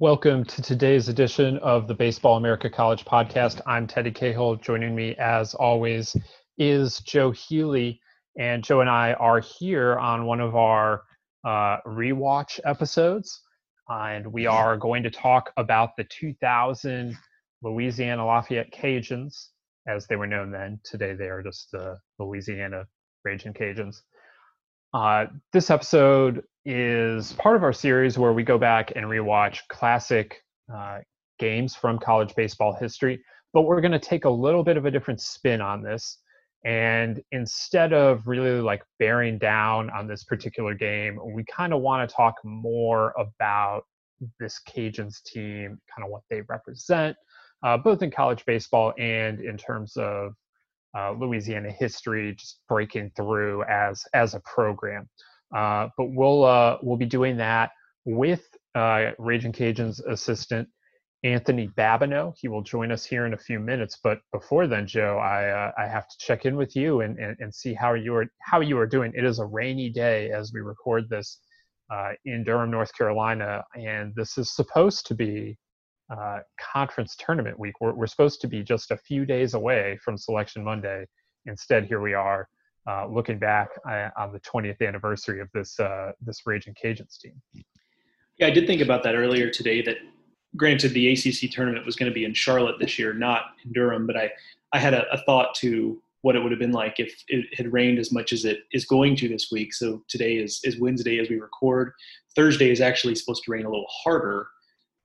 Welcome to today's edition of the Baseball America College podcast. I'm Teddy Cahill. Joining me, as always, is Joe Healy. And Joe and I are here on one of our uh, rewatch episodes. And we are going to talk about the 2000 Louisiana Lafayette Cajuns, as they were known then. Today, they are just the Louisiana Raging Cajuns. Uh, this episode is part of our series where we go back and rewatch classic uh, games from college baseball history, but we're going to take a little bit of a different spin on this. And instead of really like bearing down on this particular game, we kind of want to talk more about this Cajuns team, kind of what they represent, uh, both in college baseball and in terms of uh, Louisiana history, just breaking through as as a program. Uh, but we'll uh, we'll be doing that with uh, Raging Cajuns assistant Anthony Babineaux. He will join us here in a few minutes. But before then, Joe, I uh, I have to check in with you and, and, and see how you are how you are doing. It is a rainy day as we record this uh, in Durham, North Carolina, and this is supposed to be conference tournament week. We're, we're supposed to be just a few days away from Selection Monday. Instead, here we are uh, looking back uh, on the 20th anniversary of this uh, this Raging Cajuns team. Yeah, I did think about that earlier today. That granted, the ACC tournament was going to be in Charlotte this year, not in Durham, but I I had a, a thought to what it would have been like if it had rained as much as it is going to this week. So today is is Wednesday as we record. Thursday is actually supposed to rain a little harder.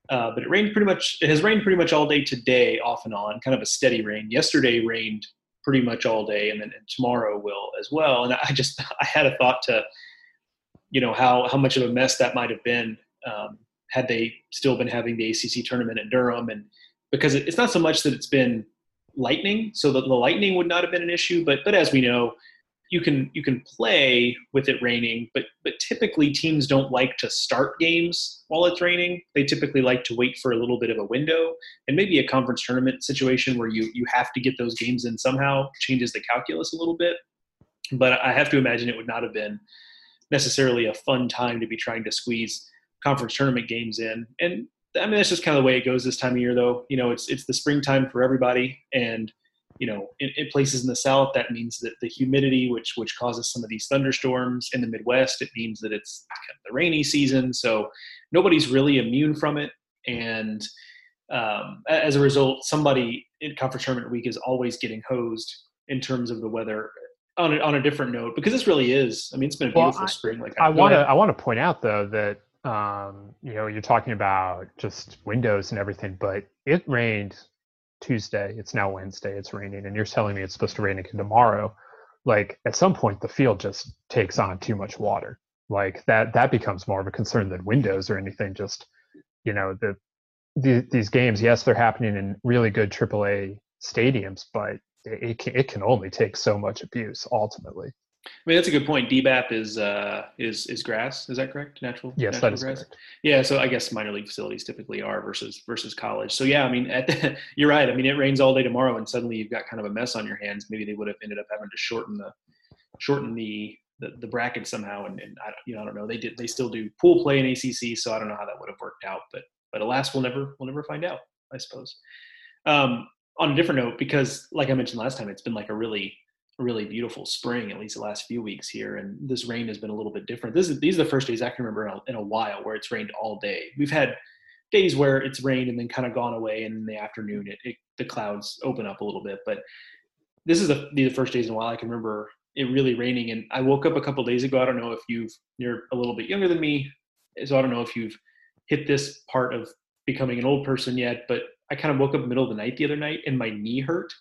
Uh, but it rained pretty much. It has rained pretty much all day today, off and on, kind of a steady rain. Yesterday rained pretty much all day, and then and tomorrow will as well. And I just I had a thought to, you know, how how much of a mess that might have been um, had they still been having the ACC tournament at Durham, and because it, it's not so much that it's been lightning, so that the lightning would not have been an issue, but but as we know, you can you can play with it raining, but but typically teams don't like to start games while it's raining. They typically like to wait for a little bit of a window, and maybe a conference tournament situation where you you have to get those games in somehow changes the calculus a little bit. But I have to imagine it would not have been necessarily a fun time to be trying to squeeze conference tournament games in. And I mean that's just kind of the way it goes this time of year, though. You know, it's it's the springtime for everybody, and you know, in, in, places in the south, that means that the humidity, which which causes some of these thunderstorms, in the Midwest, it means that it's kind of the rainy season. So nobody's really immune from it, and um, as a result, somebody in conference tournament week is always getting hosed in terms of the weather. On a, on a different note, because this really is. I mean, it's been a beautiful well, I, spring. Like I want to I want to point out though that um, you know you're talking about just windows and everything, but it rained Tuesday. It's now Wednesday. It's raining, and you're telling me it's supposed to rain again tomorrow. Like at some point, the field just takes on too much water. Like that that becomes more of a concern than windows or anything. Just you know the, the these games. Yes, they're happening in really good AAA stadiums, but it, can, it can only take so much abuse ultimately. I mean, that's a good point. DBAP is uh, is is grass. Is that correct? Natural. Yes, natural that is grass. correct. Yeah. So I guess minor league facilities typically are versus versus college. So yeah, I mean, the, you're right. I mean, it rains all day tomorrow, and suddenly you've got kind of a mess on your hands. Maybe they would have ended up having to shorten the shorten the the, the bracket somehow. And, and I you know I don't know. They did they still do pool play in ACC, so I don't know how that would have worked out. But but alas, we'll never we'll never find out. I suppose. Um, on a different note, because like I mentioned last time, it's been like a really really beautiful spring, at least the last few weeks here. And this rain has been a little bit different. This is these are the first days I can remember in a, in a while where it's rained all day. We've had days where it's rained and then kind of gone away, and in the afternoon it, it the clouds open up a little bit. But this is the, the first days in a while I can remember it really raining. And I woke up a couple days ago. I don't know if you've you're a little bit younger than me, so I don't know if you've hit this part of becoming an old person yet. But I kind of woke up middle of the night the other night and my knee hurt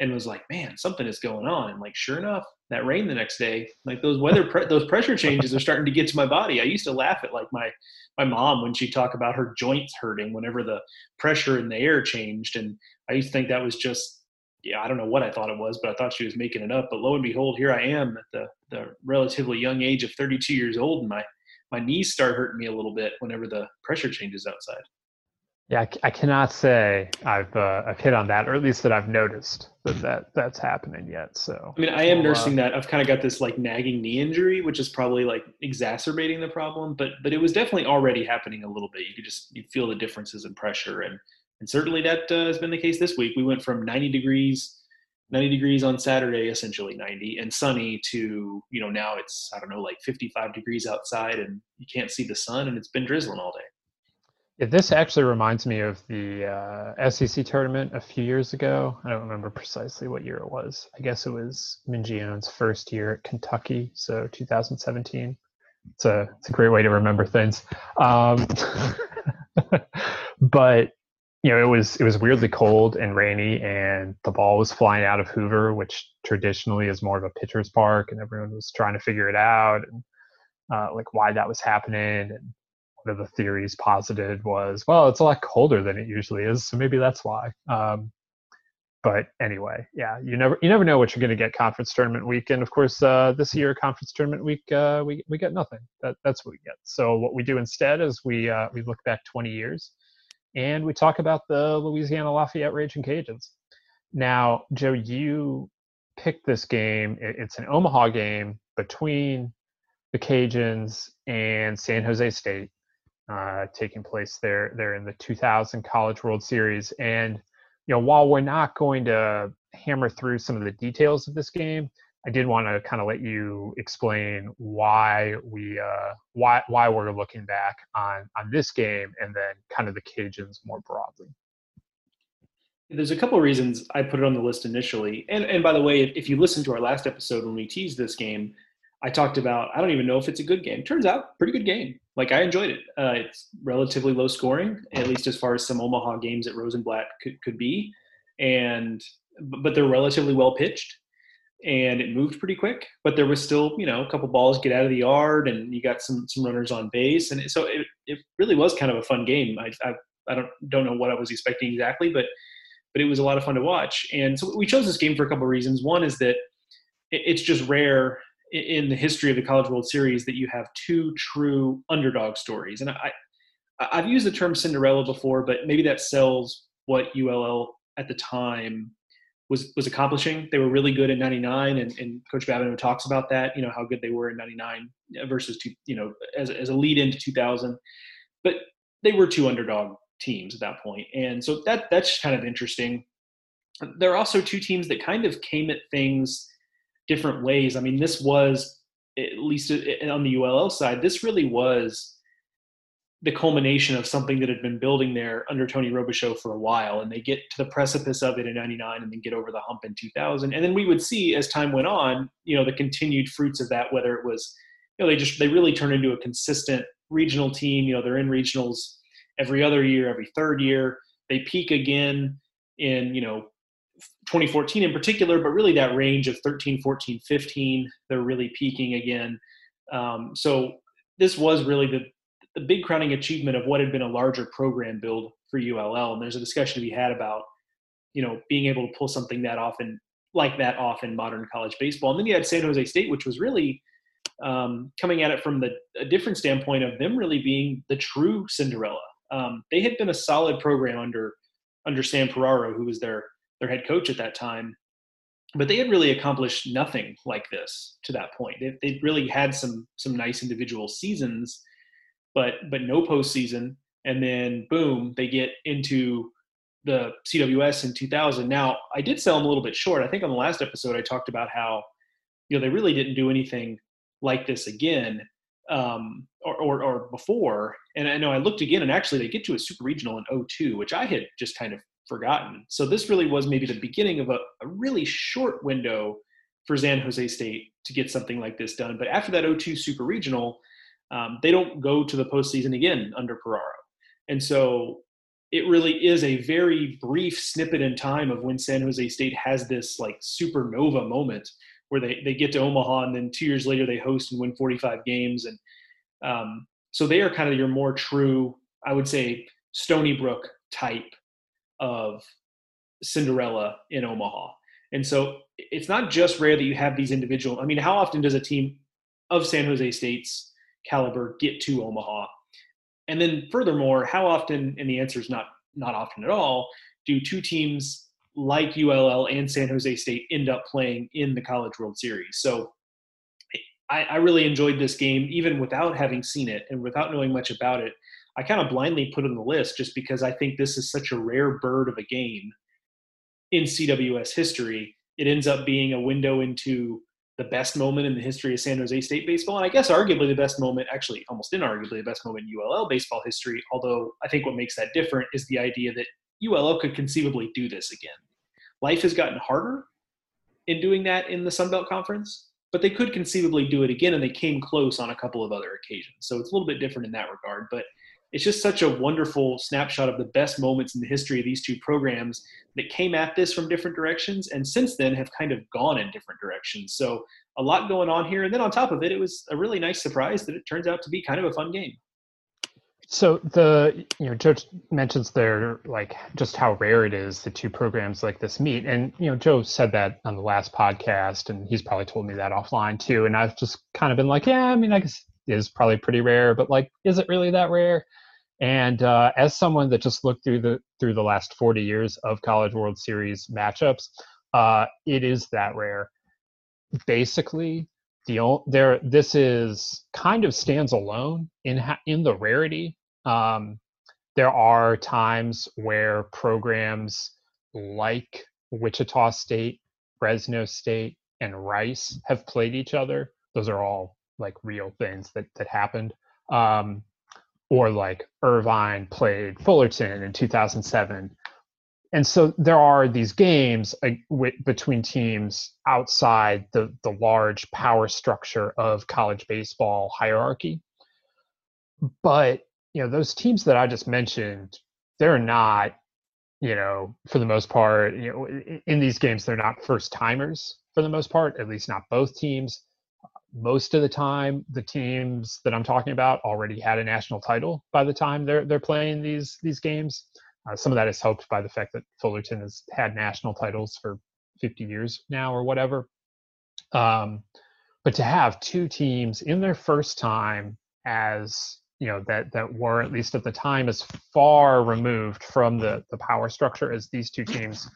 and was like, man, something is going on. And like, sure enough, that rain the next day, like those weather, pre- those pressure changes are starting to get to my body. I used to laugh at like my, my mom when she talked about her joints hurting whenever the pressure in the air changed. And I used to think that was just, yeah, I don't know what I thought it was, but I thought she was making it up. But lo and behold, here I am at the, the relatively young age of 32 years old and my, my knees start hurting me a little bit whenever the pressure changes outside. Yeah, I, cannot say I've uh, I've hit on that, or at least that I've noticed that, that that's happening yet. So I mean, I am uh, nursing that. I've kind of got this like nagging knee injury, which is probably like exacerbating the problem. But but it was definitely already happening a little bit. You could just you feel the differences in pressure, and and certainly that uh, has been the case this week. We went from 90 degrees 90 degrees on Saturday, essentially 90, and sunny to, you know, now it's, I don't know, like 55 degrees outside and you can't see the sun and it's been drizzling all day. This actually reminds me of the uh, SEC tournament a few years ago. I don't remember precisely what year it was. I guess it was Mingione's first year at Kentucky, so 2017. It's a it's a great way to remember things. Um, but you know, it was it was weirdly cold and rainy, and the ball was flying out of Hoover, which traditionally is more of a pitcher's park, and everyone was trying to figure it out and uh, like why that was happening. And one of the theories posited was, well, it's a lot colder than it usually is, so maybe that's why. Um, but anyway, yeah, you never you never know what you're going to get conference tournament week, and of course, uh, this year conference tournament week, uh, we we get nothing. That that's what we get. So what we do instead is we uh, we look back 20 years, and we talk about the Louisiana Lafayette Raging Cajuns. Now, Joe, you picked this game. It's an Omaha game between the Cajuns and San Jose State uh, taking place there there in the 2000 College World Series. And you know, while we're not going to hammer through some of the details of this game, I did want to kind of let you explain why we uh, why why we're looking back on on this game and then kind of the Cajuns more broadly. There's a couple reasons I put it on the list initially. And and by the way, if, if you listen to our last episode when we teased this game, I talked about I don't even know if it's a good game. Turns out, pretty good game. Like I enjoyed it. Uh, it's relatively low scoring, at least as far as some Omaha games at Rosenblatt could, could be, and but they're relatively well pitched, and it moved pretty quick. But there was still you know a couple balls get out of the yard, and you got some some runners on base, and so it it really was kind of a fun game. I I, I don't don't know what I was expecting exactly, but but it was a lot of fun to watch. And so we chose this game for a couple of reasons. One is that it's just rare in the history of the College World Series that you have two true underdog stories. And I, I've used the term Cinderella before, but maybe that sells what ULL at the time was was accomplishing. They were really good in '99, and, and Coach Babineaux talks about that. You know how good they were in '99 versus two, you know as as a lead into 2000. But they were two underdog teams at that point, and so that that's kind of interesting. There are also two teams that kind of came at things different ways. I mean, this was at least on the ULL side, this really was the culmination of something that had been building there under Tony Robichaux for a while, and they get to the precipice of it in '99, and then get over the hump in 2000, and then we would see as time went on, you know, the continued fruits of that. Whether it was, you know, they just they really turn into a consistent regional team. You know, they're in regionals every other year, every third year. They peak again in you know 2014 in particular, but really that range of 13, 14, 15, they're really peaking again. Um, so this was really the, the big crowning achievement of what had been a larger program build for ULL. And there's a discussion to be had about, you know, being able to pull something that often like that off in modern college baseball. And then you had San Jose State, which was really um, coming at it from the a different standpoint of them really being the true Cinderella. Um, they had been a solid program under under Sam Piraro, who was their their head coach at that time. But they had really accomplished nothing like this to that point. They, they really had some some nice individual seasons, but but no postseason. And then boom, they get into the CWS in 2000. Now I did sell them a little bit short. I think on the last episode I talked about how you know they really didn't do anything like this again um, or, or, or, before. And I know I looked again, and actually they get to a super regional in 02, which I had just kind of forgotten. So this really was maybe the beginning of a, a really short window for San Jose State to get something like this done. But after that 02 Super Regional, um, they don't go to the postseason again under Piraro. And so it really is a very brief snippet in time of when San Jose State has this like supernova moment where they, they get to Omaha and then two years later they host and win 45 games. And um, so they are kind of your more true, I would say, Stony Brook type of Cinderella in Omaha. And so it's not just rare that you have these individual. I mean, how often does a team of San Jose State's caliber get to Omaha? And then furthermore, how often, and the answer is not not often at all, do two teams like ULL and San Jose State end up playing in the College World Series? So I, I really enjoyed this game, even without having seen it and without knowing much about it. I kind of blindly put on the list just because I think this is such a rare bird of a game in CWS history. It ends up being a window into the best moment in the history of San Jose State baseball, and I guess arguably the best moment, actually almost inarguably the best moment in ULL baseball history. Although I think what makes that different is the idea that ULL could conceivably do this again. Life has gotten harder in doing that in the Sun Belt Conference, but they could conceivably do it again, and they came close on a couple of other occasions. So it's a little bit different in that regard, but it's just such a wonderful snapshot of the best moments in the history of these two programs that came at this from different directions and since then have kind of gone in different directions. So a lot going on here. And then on top of it, it was a really nice surprise that it turns out to be kind of a fun game. So the you know Joe mentions there like just how rare it is the two programs like this meet, and you know Joe said that on the last podcast, and he's probably told me that offline too. And I've just kind of been like, yeah, I mean, I guess is probably pretty rare, but like, is it really that rare? And uh, as someone that just looked through the through the last 40 years of College World Series matchups, uh, it is that rare. Basically, the only there this is kind of stands alone in in the rarity. Um, there are times where programs like Wichita State, Fresno State, and Rice have played each other. Those are all like real things that that happened. Um, or like Irvine played Fullerton in 2007. And so there are these games uh, w- between teams outside the, the large power structure of college baseball hierarchy. But, you know, those teams that I just mentioned, they're not, you know, for the most part, you know, in these games, they're not first timers for the most part, at least not both teams most of the time the teams that I'm talking about already had a national title by the time they're they're playing these these games. Uh, some of that is helped by the fact that Fullerton has had national titles for 50 years now or whatever. Um, but to have two teams in their first time as you know that that were at least at the time as far removed from the the power structure as these two teams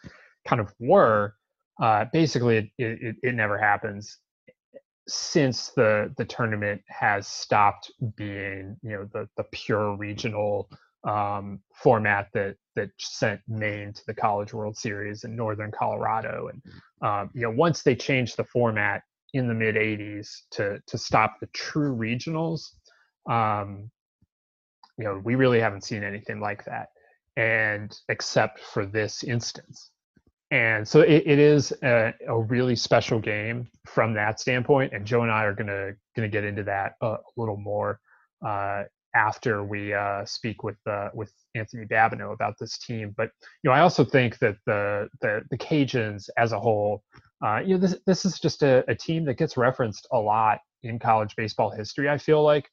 kind of were, uh, basically it, it, it never happens since the the tournament has stopped being you know the the pure regional um, format that that sent Maine to the College World Series in Northern Colorado, and um, you know once they changed the format in the mid '80s to to stop the true regionals, um, you know we really haven't seen anything like that, and except for this instance, and so it, it is a, a, really special game from that standpoint and joe and i are going to get into that a little more uh, after we uh, speak with uh, with anthony babineaux about this team. But you know i also think that the the, the cajuns as a whole uh, you know this, this is just a, a, team that gets referenced a lot in college baseball history i feel like.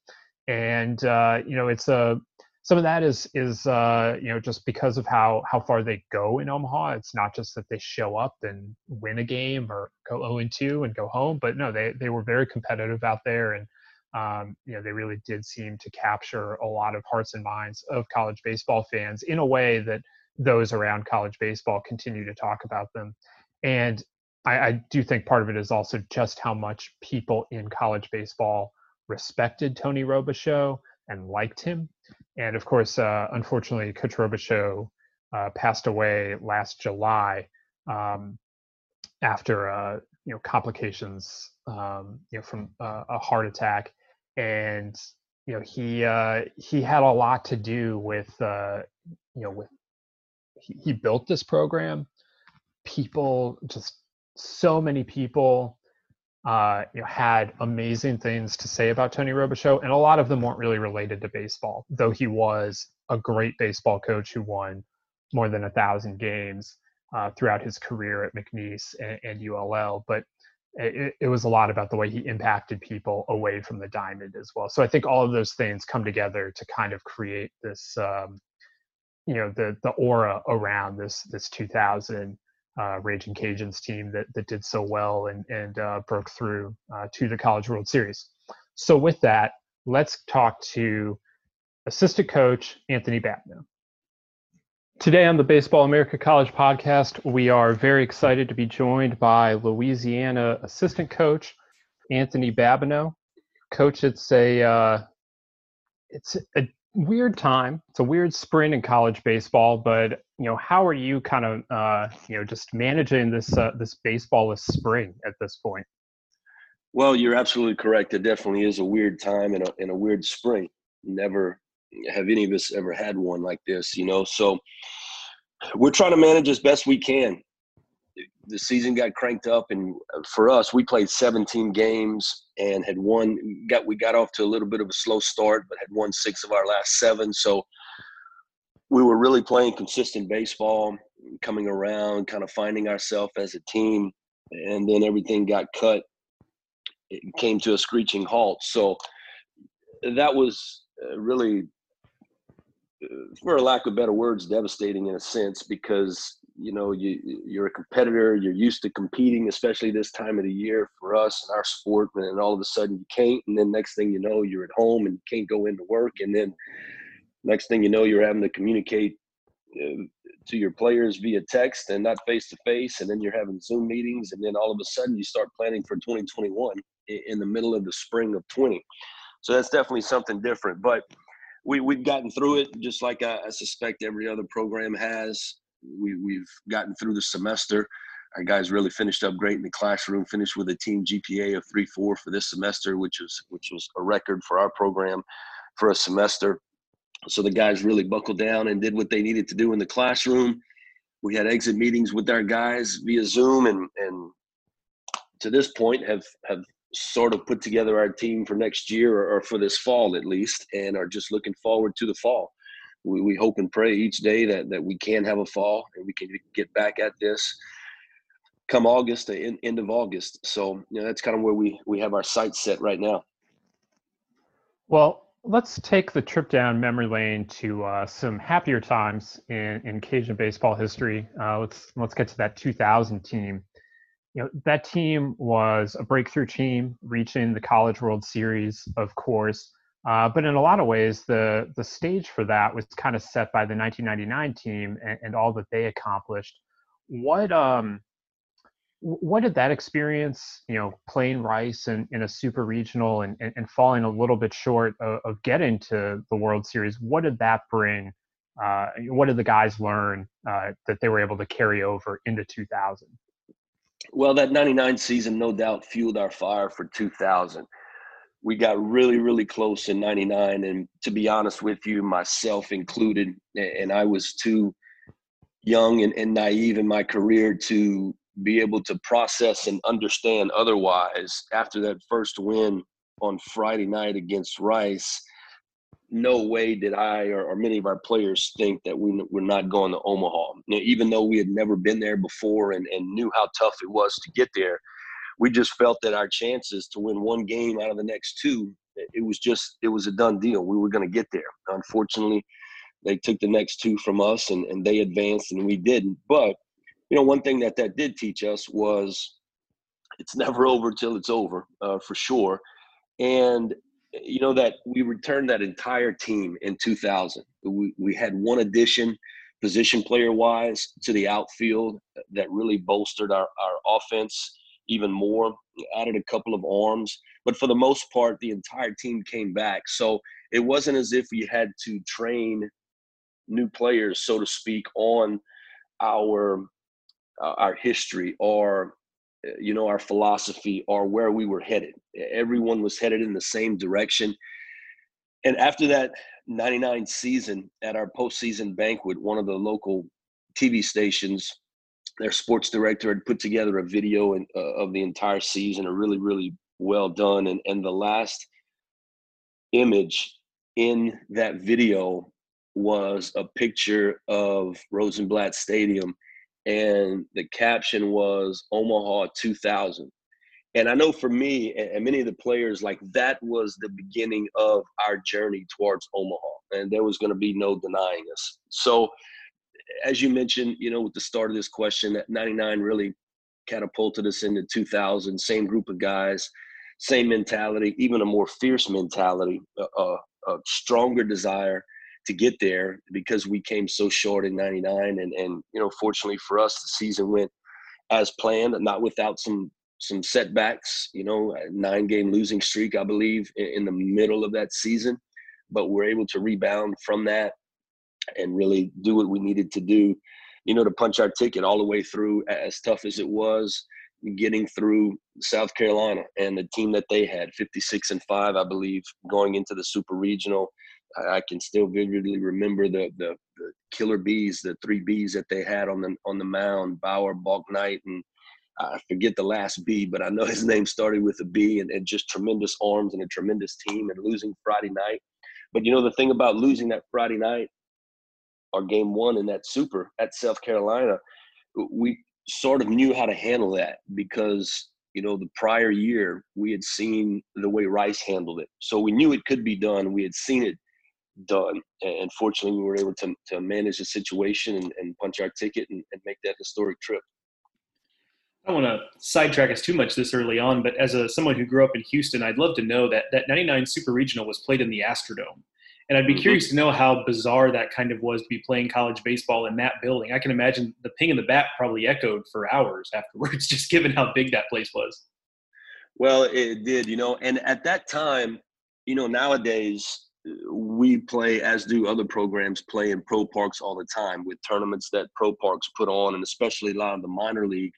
And uh, you know it's a some of that is is uh, you know just because of how how far they go in Omaha. It's not just that they show up and win a game or go 0 and 2 and go home, but no, they they were very competitive out there, and um, you know they really did seem to capture a lot of hearts and minds of college baseball fans in a way that those around college baseball continue to talk about them. And I, I do think part of it is also just how much people in college baseball respected Tony Robichaux and liked him. And of course, uh, unfortunately, Robichaux uh, passed away last July um, after uh, you know complications um, you know from a heart attack, and you know he uh, he had a lot to do with uh, you know with he, he built this program. People just so many people uh, you know, had amazing things to say about Tony Robichaux, and a lot of them weren't really related to baseball, though he was a great baseball coach who won more than a thousand games uh, throughout his career at McNeese and, and ULL. But it, it, was a lot about the way he impacted people away from the diamond as well. So I think all of those things come together to kind of create this, um, you know, the the aura around this this 2000 uh, Raging Cajuns team that that did so well and and uh, broke through uh, to the College World Series. So with that, let's talk to assistant coach Anthony Babineaux. Today on the Baseball America College podcast, we are very excited to be joined by Louisiana assistant coach Anthony Babineaux. Coach, it's a uh, it's a weird time. It's a weird spring in college baseball, but you know, how are you kind of uh, you know just managing this uh, this baseballless spring at this point? Well, you're absolutely correct. It definitely is a weird time and a, and a weird spring. Never have any of us ever had one like this, you know. So we're trying to manage as best we can. The season got cranked up, and for us, we played 17 games and had won. Got we got off to a little bit of a slow start, but had won six of our last seven. So we were really playing consistent baseball, coming around, kind of finding ourselves as a team, and then everything got cut. It came to a screeching halt. So that was uh, really for a lack of better words, devastating in a sense because you know you you're a competitor, you're used to competing, especially this time of the year for us and our sport, and all of a sudden you can't, and then next thing you know you're at home and you can't go into work, and then next thing you know you're having to communicate uh, to your players via text and not face to face, and then you're having Zoom meetings, and then all of a sudden you start planning for 2021 in the middle of the spring of 20. So that's definitely something different, but we we've gotten through it just like I, I suspect every other program has. We we've gotten through the semester. Our guys really finished up great in the classroom. Finished with a team GPA of three four for this semester, which was which was a record for our program for a semester. So the guys really buckled down and did what they needed to do in the classroom. We had exit meetings with our guys via Zoom, and and to this point have have sort of put together our team for next year or, or, for this fall at least, and are just looking forward to the fall. We, we hope and pray each day that, that we can have a fall and we can get back at this come August, the end, end of August. So you know, that's kind of where we, we have our sights set right now. Well, let's take the trip down memory lane to uh, some happier times in, in Cajun baseball history. Uh, let's let's get to that 2000 team you know that team was a breakthrough team reaching the college world series of course uh, but in a lot of ways the the stage for that was kind of set by the 1999 team and, and all that they accomplished what um what did that experience you know playing rice in, in a super regional and, and, and falling a little bit short of, of, getting to the world series what did that bring uh, what did the guys learn uh, that they were able to carry over into 2000 well, that 99 season no doubt fueled our fire for 2000. We got really, really close in 99. And to be honest with you, myself included, and I was too young and, and naive in my career to be able to process and understand otherwise after that first win on Friday night against Rice no way did I or, or, many of our players think that we were not going to Omaha. Even though we had never been there before and, and knew how tough it was to get there, we just felt that our chances to win one game out of the next two, it was just, it was a done deal. We were going to get there. Unfortunately, they took the next two from us and, and they advanced and we didn't. But, you know, one thing that that did teach us was it's never over till it's over, uh, for sure. And you know that we returned that entire team in 2000. We we had one addition, position player wise, to the outfield that really bolstered our our offense even more. Added a couple of arms, but for the most part, the entire team came back. So it wasn't as if we had to train new players, so to speak, on our uh, our history or you know, our philosophy or where we were headed. Everyone was headed in the same direction. And after that 99 season at our postseason banquet, one of the local TV stations their sports director had put together a video in, uh, of the entire season, a really, really well done. And, and the last image in that video was a picture of Rosenblatt Stadium, and the caption was Omaha 2000. And I know for me and many of the players, like that was the beginning of our journey towards Omaha, and there was going to be no denying us. So, as you mentioned, you know, with the start of this question, that 99 really catapulted us into 2000, same group of guys, same mentality, even a more fierce mentality, a, a, stronger desire to get there because we came so short in 99 and and you know fortunately for us the season went as planned not without some some setbacks you know nine game losing streak i believe in, in the middle of that season. But we're able to rebound from that and really do what we needed to do you know to punch our ticket all the way through as tough as it was getting through South Carolina and the team that they had 56 and 5 I believe going into the super regional I can still vividly remember the, the, the killer bees, the three bees that they had on the on the mound, Bauer, Bouknight, and I forget the last B, but I know his name started with a B, and, and just tremendous arms and a tremendous team, and losing Friday night. But you know the thing about losing that Friday night, or game one in that Super at South Carolina, we sort of knew how to handle that because you know the prior year we had seen the way Rice handled it, so we knew it could be done. We had seen it done. And fortunately, we were able to, to manage the situation and, and punch our ticket and, and make that historic trip. I don't want to sidetrack us too much this early on, but as a someone who grew up in Houston, I'd love to know that that 99 Super Regional was played in the Astrodome. And I'd be mm-hmm. curious to know how bizarre that kind of was to be playing college baseball in that building. I can imagine the ping of the bat probably echoed for hours afterwards, just given how big that place was. Well, it did, you know, and at that time, you know, nowadays we play as do other programs play in pro parks all the time with tournaments that pro parks put on and especially a lot of the minor league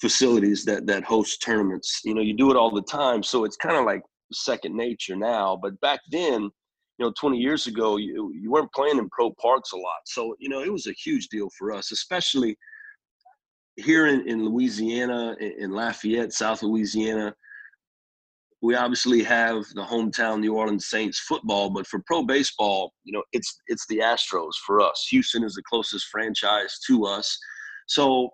facilities that that host tournaments you know you do it all the time so it's kind of like second nature now but back then you know 20 years ago you, you weren't playing in pro parks a lot. So you know it was a huge deal for us especially here in, in louisiana in lafayette south louisiana. We obviously have the hometown New Orleans Saints football, but for pro baseball, you know, it's it's the Astros for us. Houston is the closest franchise to us, so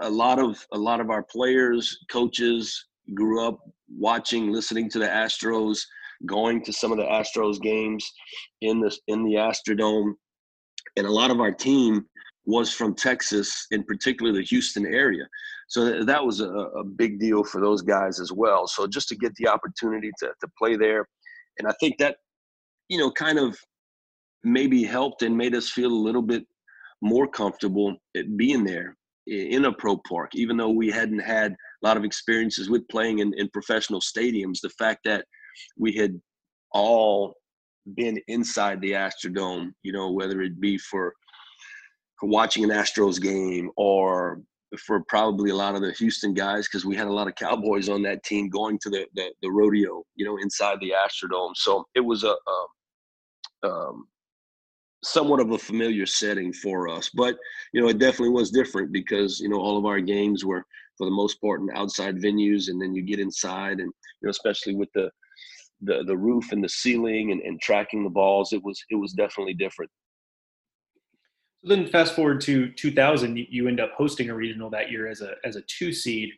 a lot of a lot of our players, coaches grew up watching, listening to the Astros, going to some of the Astros games in the in the Astrodome, and a lot of our team was from Texas, in particular the Houston area. So that was a, a, big deal for those guys as well. So just to get the opportunity to, to play there. And I think that, you know, kind of maybe helped and made us feel a little bit more comfortable at being there in a pro park, even though we hadn't had a lot of experiences with playing in, in professional stadiums. The fact that we had all been inside the Astrodome, you know, whether it be for watching an Astros game or for probably a lot of the Houston guys because we had a lot of Cowboys on that team going to the, the, the rodeo, you know, inside the Astrodome. So it was a, a um, somewhat of a familiar setting for us. But you know, it definitely was different because you know all of our games were for the most part in outside venues, and then you get inside, and you know, especially with the the the roof and the ceiling and, and tracking the balls, it was it was definitely different. So then, fast forward to 2000, you end up hosting a regional that year as a as a two seed.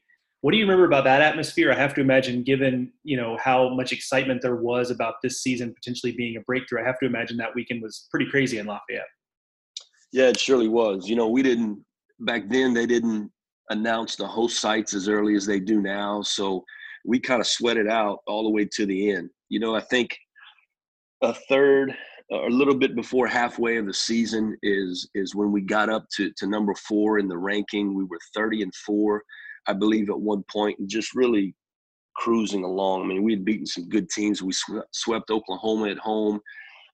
What do you remember about that atmosphere? I have to imagine, given you know how much excitement there was about this season potentially being a breakthrough, I have to imagine that weekend was pretty crazy in Lafayette. Yeah, it surely was. You know, we didn't back then. They didn't announce the host sites as early as they do now, so we kind of sweat it out all the way to the end. You know, I think a third a little bit before halfway of the season is is when we got up to, to number four in the ranking. We were 30 and four, I believe, at one point, and just really cruising along. I mean, we had beaten some good teams. We swept Oklahoma at home.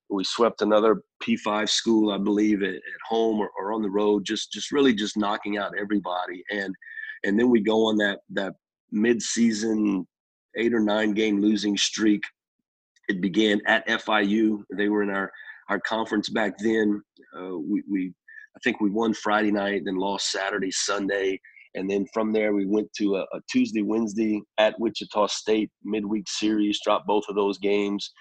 We swept another P5 school, I believe, at, at home or, or on the road. Just just really just knocking out everybody. And and then we go on that that mid-season eight or nine game losing streak it began at FIU. They were in our our conference back then. Uh, we, we I think we won Friday night, then lost Saturday, Sunday, and then from there we went to a, a Tuesday, Wednesday at Wichita State midweek series. Dropped both of those games.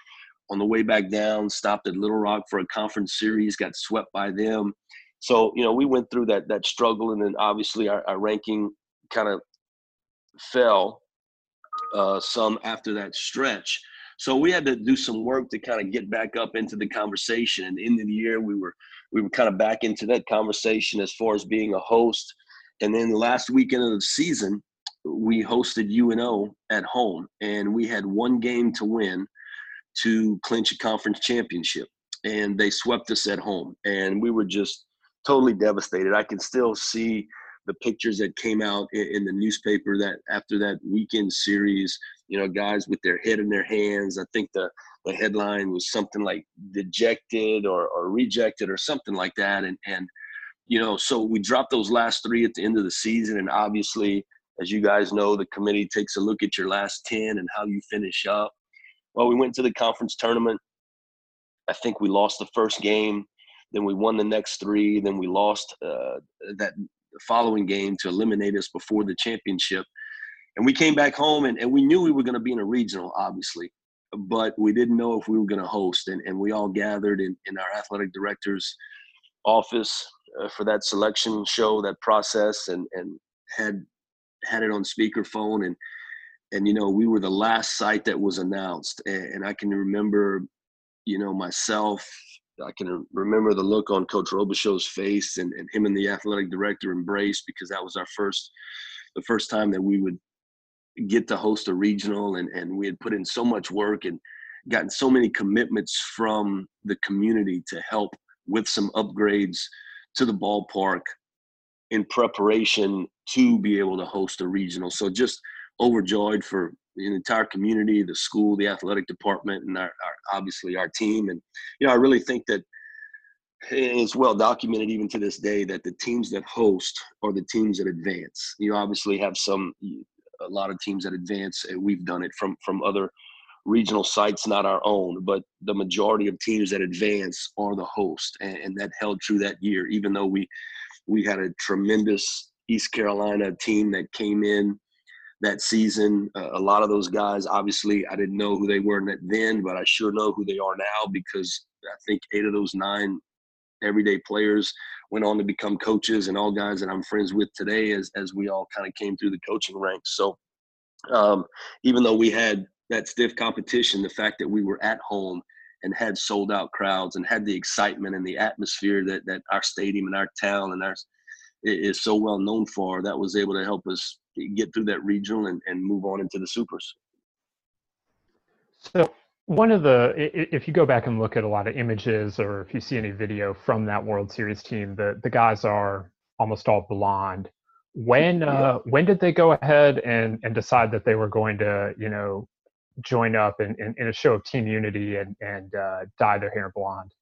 On the way back down, stopped at Little Rock for a conference series. Got swept by them. So you know we went through that that struggle, and then obviously our, our ranking kind of fell uh, some after that stretch. So we had to do some work to kind of get back up into the conversation. And end of the year, we were we were kind of back into that conversation as far as being a host. And then the last weekend of the season, we hosted UNO at home, and we had one game to win to clinch a conference championship. And they swept us at home, and we were just totally devastated. I can still see the pictures that came out in, in, the newspaper that after that weekend series, you know, guys with their head in their hands. I think the the headline was something like dejected or, or rejected or something like that. And and you know, so we dropped those last three at the end of the season, and obviously, as you guys know, the committee takes a look at your last ten and how you finish up. Well, we went to the conference tournament. I think we lost the first game then we won the next three. Then we lost uh, that following game to eliminate us before the championship. And we came back home and, and we knew we were going to be in a regional, obviously, but we didn't know if we were going to host. And, and we all gathered in, in our athletic director's office uh, for that selection show, that process, and, and had had it on speakerphone. And, and, you know, we were the last site that was announced. And, and I can remember, you know, myself, I can remember the look on Coach Robichaux's face and, and him and the athletic director embraced because that was our first, the first time that we would get to host a regional and, and we had put in so much work and gotten so many commitments from the community to help with some upgrades to the ballpark in preparation to be able to host a regional. So just overjoyed for the entire community, the school, the athletic department, and our, our, obviously our team. And you know, I really think that it's well documented even to this day that the teams that host are the teams that advance. You obviously have some a lot of teams that advance. And we've done it from from other regional sites, not our own, but the majority of teams that advance are the host, and, and that held true that year. Even though we we had a tremendous East Carolina team that came in that season. Uh, a lot of those guys, obviously, I didn't know who they were then, but I sure know who they are now because I think eight of those nine everyday players went on to become coaches and all guys that I'm friends with today as, as we all kind of came through the coaching ranks. So um, even though we had that stiff competition, the fact that we were at home and had sold out crowds and had the excitement and the atmosphere that, that our stadium and our town and our is so well known for that was able to help us get through that regional and, and move on into the supers. So one of the if you go back and look at a lot of images or if you see any video from that World Series team, the the guys are almost all blonde. When uh, when did they go ahead and and decide that they were going to you know join up in, in, in a show of team unity and and uh, dye their hair blonde?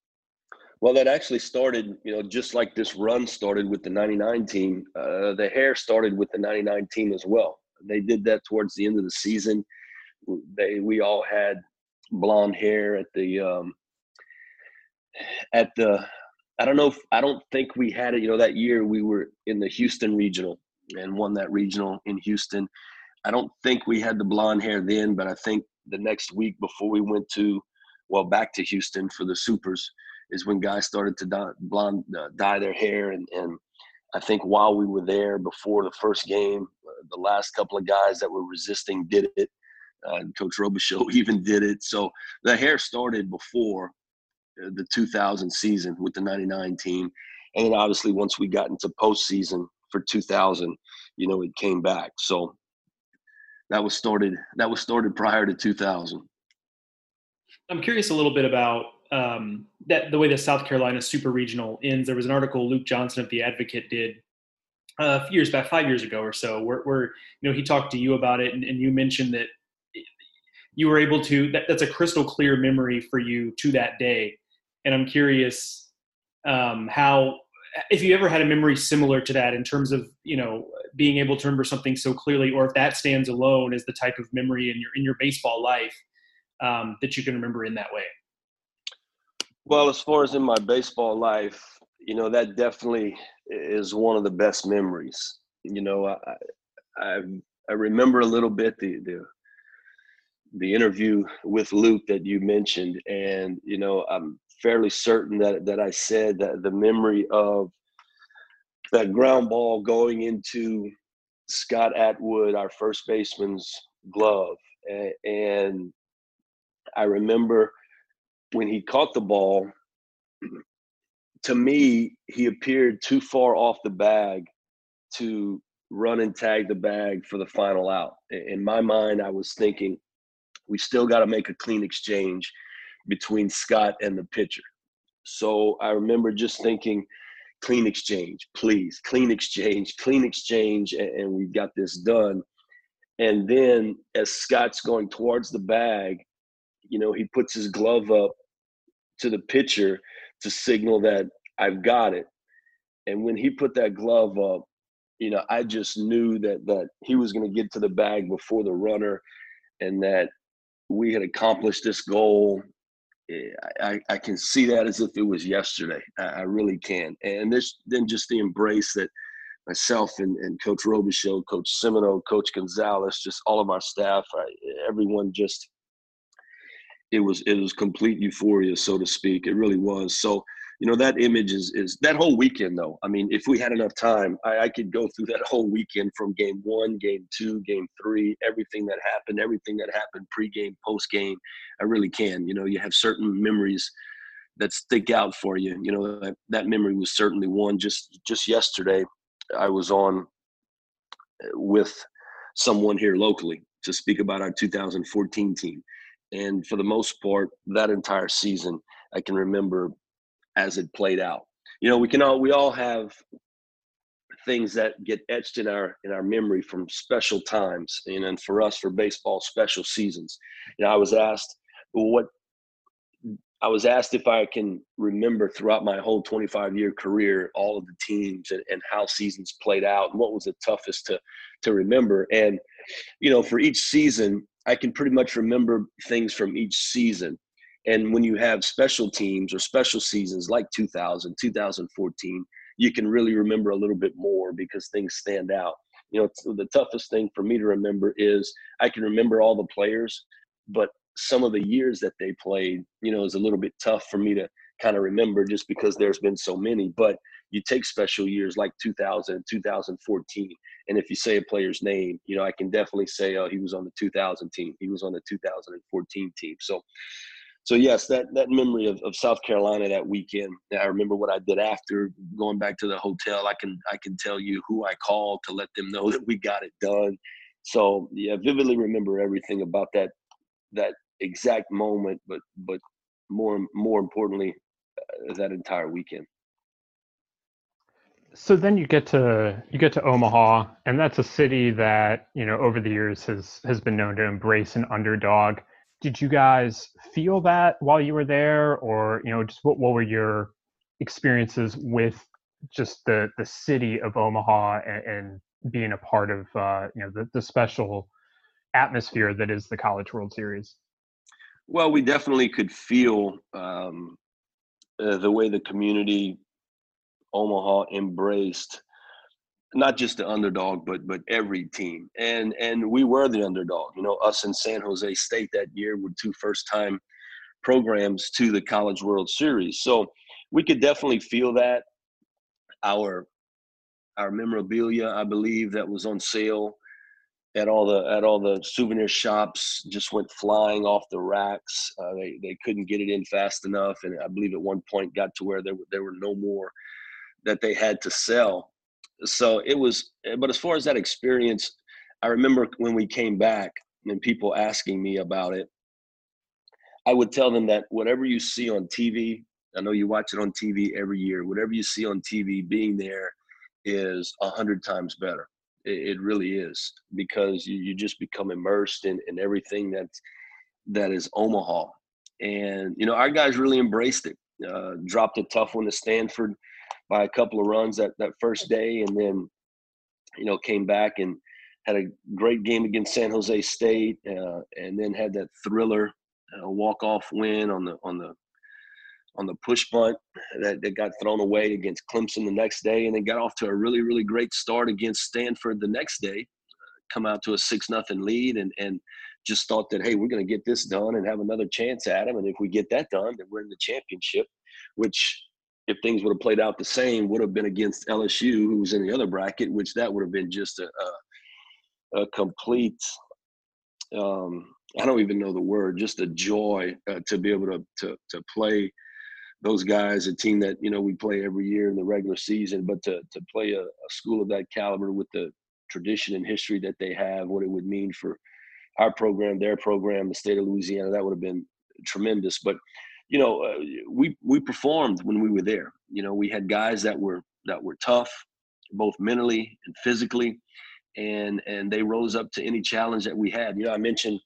Well, that actually started, you know, just like this run started with the 99 team, uh, the hair started with the 99 team as well. They did that towards the end of the season. They, we all had blonde hair at the, um, at the, I don't know if, I don't think we had it, you know, that year we were in the Houston regional and won that regional in Houston. I don't think we had the blonde hair then, but I think the next week before we went to, well, back to Houston for the supers, is when guys started to dye, blonde, uh, dye their hair. And, and I think while we were there before the first game, uh, the last couple of guys that were resisting did it. Uh, Coach Robichaux even did it. So the hair started before uh, the 2000 season with the 99 team. And then obviously once we got into postseason for 2000, you know, it came back. So that was started, that was started prior to 2000. I'm curious a little bit about um, that the way the South Carolina Super Regional ends. There was an article Luke Johnson of the Advocate did uh, a few years back, five years ago or so, where, where you know he talked to you about it, and, and you mentioned that you were able to. That, that's a crystal clear memory for you to that day, and I'm curious um, how if you ever had a memory similar to that in terms of you know being able to remember something so clearly, or if that stands alone as the type of memory in your in your baseball life um, that you can remember in that way. Well, as far as in my baseball life, you know that definitely is one of the best memories. You know, I I, I remember a little bit the the the interview with Luke that you mentioned, and you know I'm fairly certain that that I said that the memory of that ground ball going into Scott Atwood, our first baseman's glove, and I remember when he caught the ball to me, he appeared too far off the bag to run and tag the bag for the final out. In my mind, I was thinking, we still got to make a clean exchange between Scott and the pitcher. So I remember just thinking, clean exchange, please, clean exchange, clean exchange, and we got this done. And then as Scott's going towards the bag, you know, he puts his glove up to the pitcher to signal that I've got it. And when he put that glove up, you know, I just knew that that he was going to get to the bag before the runner, and that we had accomplished this goal. Eh, I, I can see that as if it was yesterday. I, really can. And this then just the embrace that myself and, and Coach Robichaux, Coach Simoneaux, Coach Gonzalez, just all of our staff, I, everyone just it was it was complete euphoria, so to speak. It really was. So you know that image is is that whole weekend though. I mean, if we had enough time, I, I could go through that whole weekend from game one, game two, game three, everything that happened, everything that happened pre-game, post-game. I really can. You know, you have certain memories that stick out for you. You know, that, that memory was certainly one. Just just yesterday, I was on uh, with someone here locally to speak about our 2014 team and for the most part, that entire season, I can remember as it played out. You know, we can all we all have things that get etched in our in our memory from special times, and, and for us, for baseball, special seasons. You know, I was asked what I was asked if I can remember throughout my whole 25 year career all of the teams and, and, how seasons played out and what was the toughest to to remember. And you know, for each season, I can pretty much remember things from each season. And when you have special teams or special seasons like 2000, 2014, you can really remember a little bit more because things stand out. You know, the toughest thing for me to remember is I can remember all the players, but some of the years that they played, you know, is a little bit tough for me to kind of remember just because there's been so many. But you take special years like 2000, 2014, and if you say a player's name, you know, I can definitely say, oh, he was on the 2000 team, he was on the 2014 team. So, so yes, that that memory of, of South Carolina that weekend. I remember what I did after going back to the hotel. I can I can tell you who I called to let them know that we got it done. So yeah, vividly remember everything about that that exact moment, but but more more importantly, that entire weekend so then you get to you get to Omaha, and that's a city that you know over the years has has been known to embrace an underdog. Did you guys feel that while you were there, or you know, just what what were your experiences with just the the city of Omaha and, and being a part of uh, you know the, the special atmosphere that is the College World Series? Well, we definitely could feel um, uh, the way the community Omaha embraced not just the underdog, but but every team, and and we were the underdog. You know, us in San Jose State that year were two first time programs to the College World Series, so we could definitely feel that. Our our memorabilia, I believe, that was on sale at all the at all the souvenir shops just went flying off the racks. Uh, they they couldn't get it in fast enough, and I believe at one point got to where there were there were no more that they had to sell. So it was, but as far as that experience, I remember when we came back and people asking me about it, I would tell them that whatever you see on TV, I know you watch it on TV every year, whatever you see on TV, being there is a hundred times better. It, it, really is because you, you just become immersed in, in everything that that is Omaha. And, you know, our guys really embraced it. Uh, dropped a tough one to Stanford by a couple of runs that, that first day and then, you know, came back and had a great game against San Jose State uh, and then had that thriller uh, walk-off win on the on the on the push bunt that, that got thrown away against Clemson the next day, and then got off to a really, really great start against Stanford the next day. Come out to a six nothing lead, and and just thought that hey, we're going to get this done and have another chance at them, and if we get that done, then we're in the championship. Which, if things would have played out the same, would have been against LSU, who was in the other bracket, which that would have been just a, a, a complete. Um, I don't even know the word, just a joy uh, to be able to to to play those guys, a team that you know we play every year in the regular season, but to to play a, a school of that caliber with the tradition and history that they have, what it would mean for our program, their program, the state of Louisiana, that would have been tremendous. But you know, uh, we we performed when we were there. You know, we had guys that were that were tough, both mentally and physically, and and they rose up to any challenge that we had. You know, I mentioned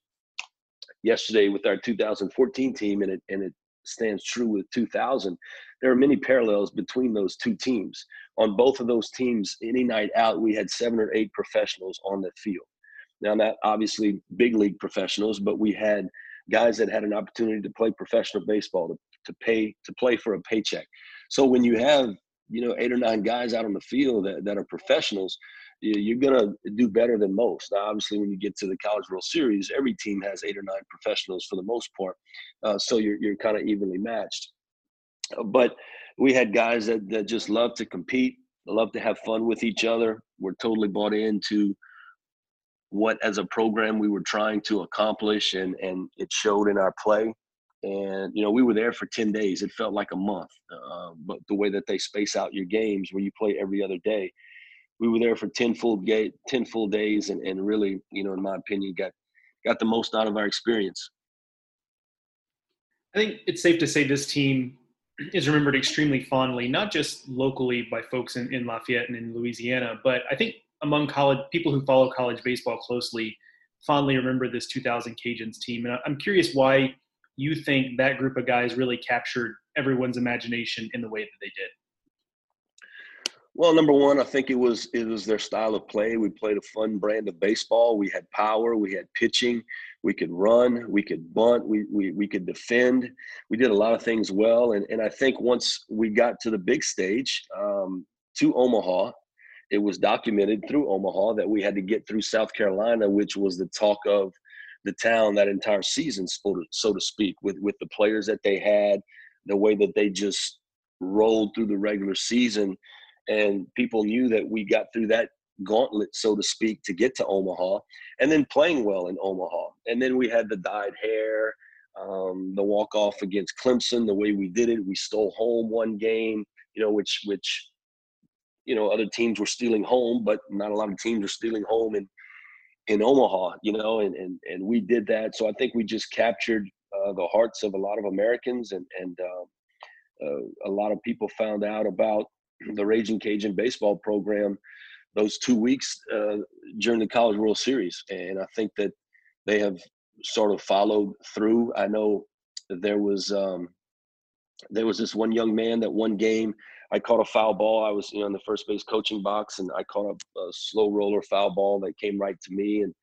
yesterday with our 2014 team, and it and it stands true with 2000. There are many parallels between those two teams. On both of those teams, any night out, we had seven or eight professionals on the field. Now, not obviously big league professionals, but we had guys that had an opportunity to play professional baseball, to, to pay to play for a paycheck. So when you have you know eight or nine guys out on the field that, that are professionals, you're going to do better than most. Now, obviously, when you get to the College World Series, every team has eight or nine professionals for the most part, uh, so you're you're kind of evenly matched. But we had guys that that just love to compete, love to have fun with each other. We're totally bought into what, as a program, we were trying to accomplish, and and it showed in our play. And you know, we were there for ten days. It felt like a month, uh, but the way that they space out your games, where you play every other day we were there for 10 full day, 10 full days and, and really, you know, in my opinion, got, got the most out of our experience. I think it's safe to say this team is remembered extremely fondly, not just locally by folks in, in Lafayette and in Louisiana, but I think among college people who follow college baseball closely fondly remember this 2000 Cajuns team. And I'm curious why you think that group of guys really captured everyone's imagination in the way that they did. Well, number one, I think it was it was their style of play. We played a fun brand of baseball. We had power. We had pitching. We could run. We could bunt. We we we could defend. We did a lot of things well. And and I think once we got to the big stage, um, to Omaha, it was documented through Omaha that we had to get through South Carolina, which was the talk of the town that entire season, so to, so to speak, with with the players that they had, the way that they just rolled through the regular season and people knew that we got through that gauntlet, so to speak, to get to Omaha, and then playing well in Omaha. And then we had the dyed hair, um, the walk off against Clemson, the way we did it. We stole home one game, you know, which which you know other teams were stealing home, but not a lot of teams are stealing home in in Omaha, you know, and and and we did that. So I think we just captured uh, the hearts of a lot of Americans, and and uh, uh, a lot of people found out about the Ragin' Cajun baseball program those two weeks uh, during the College World Series, and I think that they have sort of followed through. I know there was um, there was this one young man that one game I caught a foul ball. I was you know in the first base coaching box, and I caught a, a slow roller foul ball that came right to me, and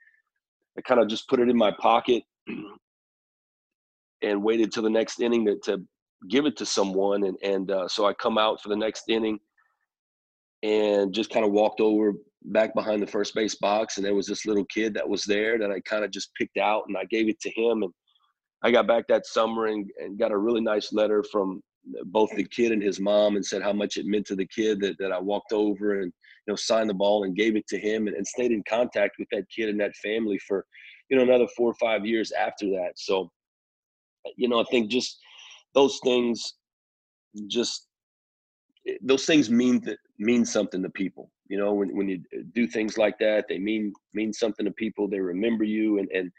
I kind of just put it in my pocket and waited till the next inning to, to give it to someone. And and uh, so I come out for the next inning and just kind of walked over back behind the first base box, and there was this little kid that was there that I kind of just picked out, and I gave it to him. And I got back that summer and, and got a really nice letter from both the kid and his mom and said how much it meant to the kid that, that I walked over and you know signed the ball and gave it to him and, and stayed in contact with that kid and that family for you know another four or five years after that. So you know I think just those things just eh, those things mean that mean something to people you know when, when you eh, do things like that they mean mean something to people they remember you and and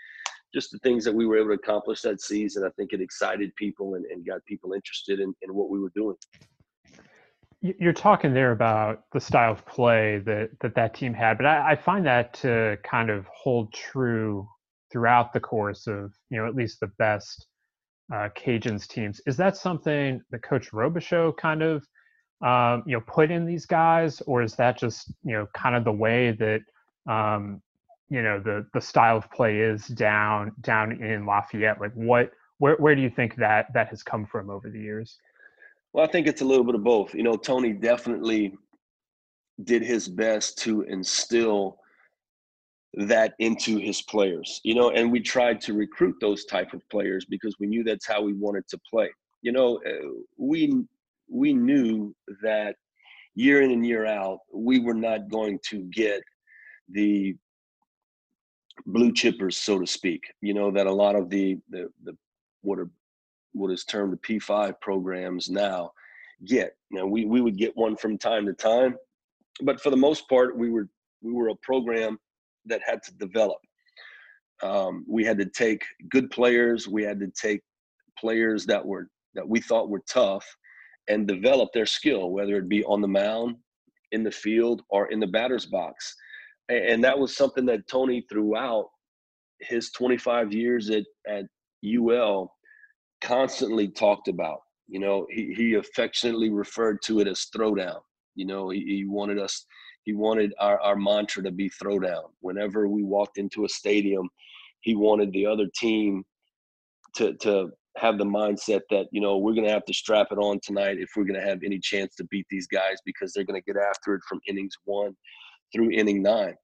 just the things that we were able to accomplish that season i think it excited people and, and got people interested in, in what we were doing. You're talking there about the style of play that that, that team had but I, I find that to kind of hold true throughout the course of you know at least the best uh, Cajuns teams. Is that something that Coach Robichaux kind of um, you know put in these guys, or is that just you know kind of the way that um, you know the the style of play is down down in Lafayette? Like what where where do you think that that has come from over the years? Well, I think it's a little bit of both. You know, Tony definitely did his best to instill that into his players. You know, and we tried to recruit those type of players because we knew that's how we wanted to play. You know, uh, we we knew that year in and year out, we were not going to get the blue chippers, so to speak. You know that a lot of the the, the what are what is termed the P5 programs now get. Now we we would get one from time to time, but for the most part, we were we were a program that had to develop. Um, we had to take good players. We had to take players that were that we thought were tough and develop their skill, whether it be on the mound, in the field, or in the batter's box. And that was something that Tony, throughout his 25 years at, at UL, constantly talked about. You know, he, he affectionately referred to it as throwdown. You know, he, he wanted us, he wanted our, our mantra to be throwdown. Whenever we walked into a stadium, he wanted the other team to, to have the mindset that you know we're going to have to strap it on tonight if we're going to have any chance to beat these guys because they're going to get after it from innings one through inning nine.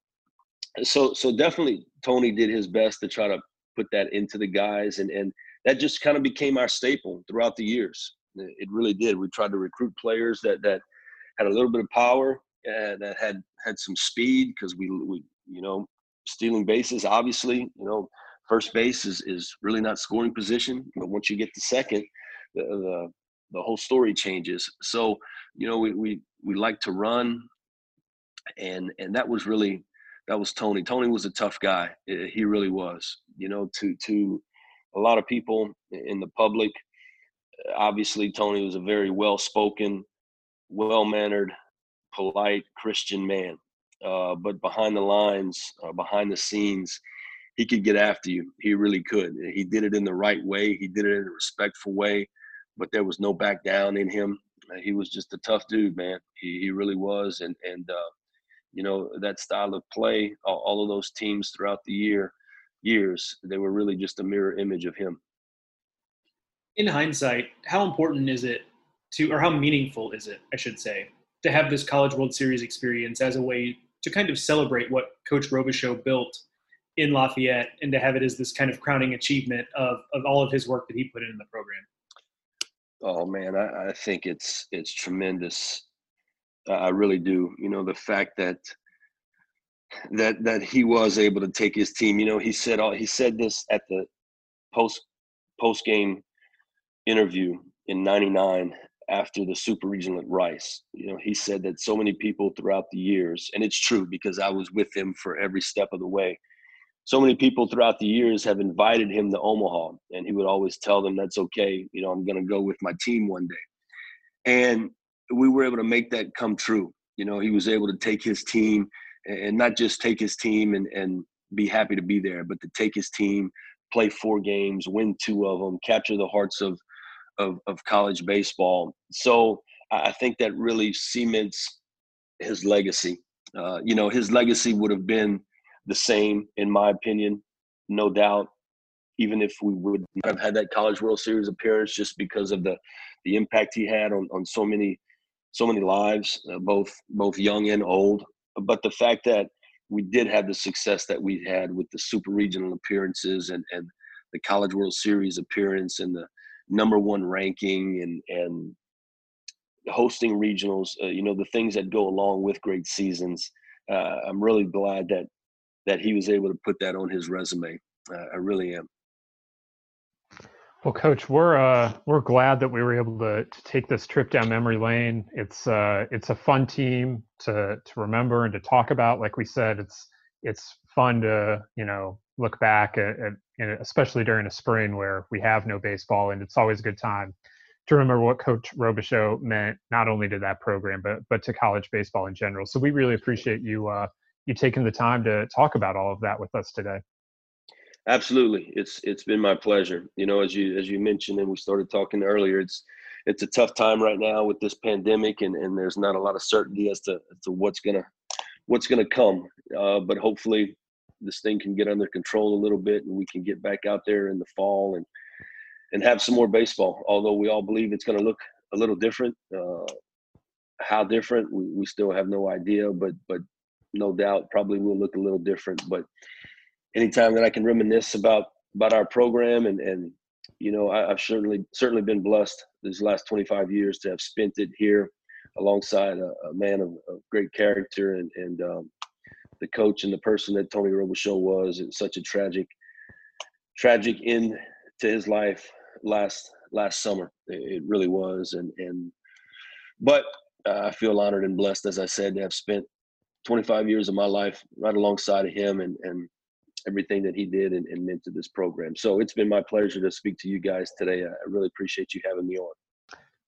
So so definitely tony did his best to try to put that into the guys and and that just kind of became our staple throughout the years. It really did. We tried to recruit players that that had a little bit of power and that had had some speed because we we you know stealing bases obviously you know first base is is really not scoring position, but once you get to second, the the, the whole story changes. So you know we we we like to run, and and that was really that was Tony. Tony was a tough guy. Eh, he really was. You know, to to a lot of people in the public, obviously Tony was a very well spoken, well mannered, polite Christian man. Uh, but behind the lines, uh, behind the scenes, he could get after you. He really could. He did it in the right way. He did it in a respectful way, but there was no back down in him. He was just a tough dude, man. He he really was, and and uh, you know that style of play. All, all of those teams throughout the year, years, they were really just a mirror image of him. In hindsight, how important is it to, or how meaningful is it, I should say, to have this College World Series experience as a way to kind of celebrate what Coach Robichaux built in Lafayette and to have it as this kind of crowning achievement of, of all of his work that he put in the program? Oh man, I, I think it's it's tremendous. I really do. You know, the fact that that that he was able to take his team. You know, he said all he said this at the post post game interview in '99 after the super regional Rice. You know, he said that so many people throughout the years, and it's true because I was with him for every step of the way so many people throughout the years have invited him to Omaha, and he would always tell them, "That's okay. You know, I'm going to go with my team one day." And we were able to make that come true. You know, he was able to take his team and not just take his team and, and be happy to be there, but to take his team, play four games, win two of them, capture the hearts of of, of college baseball. So I think that really cements his legacy. Uh, you know, his legacy would have been the same, in my opinion, no doubt. Even if we would have had that College World Series appearance, just because of the the impact he had on, on so many so many lives, uh, both both young and old. But the fact that we did have the success that we had with the super regional appearances and, and the College World Series appearance and the number one ranking and and hosting regionals, uh, you know, the things that go along with great seasons. Uh, I'm really glad that that he was able to put that on his resume. Uh, I really am. Well, Coach, we're uh, we're glad that we were able to, to take this trip down memory lane. It's uh, it's a fun team to to remember and to talk about. Like we said, it's it's fun to you know look back at, at especially during a spring where we have no baseball, and it's always a good time to remember what Coach Robichaux meant not only to that program but but to college baseball in general. So we really appreciate you uh, you taking the time to talk about all of that with us today. Absolutely, it's it's been my pleasure. You know, as you as you mentioned, and we started talking earlier, it's it's a tough time right now with this pandemic, and, and there's not a lot of certainty as to as to what's gonna what's gonna come. Uh, but hopefully, this thing can get under control a little bit, and we can get back out there in the fall and and have some more baseball. Although we all believe it's going to look a little different. Uh, how different, we, we still have no idea, but but no doubt probably will look a little different. But anytime that I can reminisce about about our program and and you know I, have certainly certainly been blessed these last 25 years to have spent it here alongside a, a man of, of, great character and and um, the coach and the person that Tony Robichaux was. It's such a tragic tragic end to his life last last summer. It, really was, and and but uh, I feel honored and blessed, as I said, to have spent 25 years of my life right alongside of him and and everything that he did and, and meant to this program. So it's been my pleasure to speak to you guys today. I really appreciate you having me on.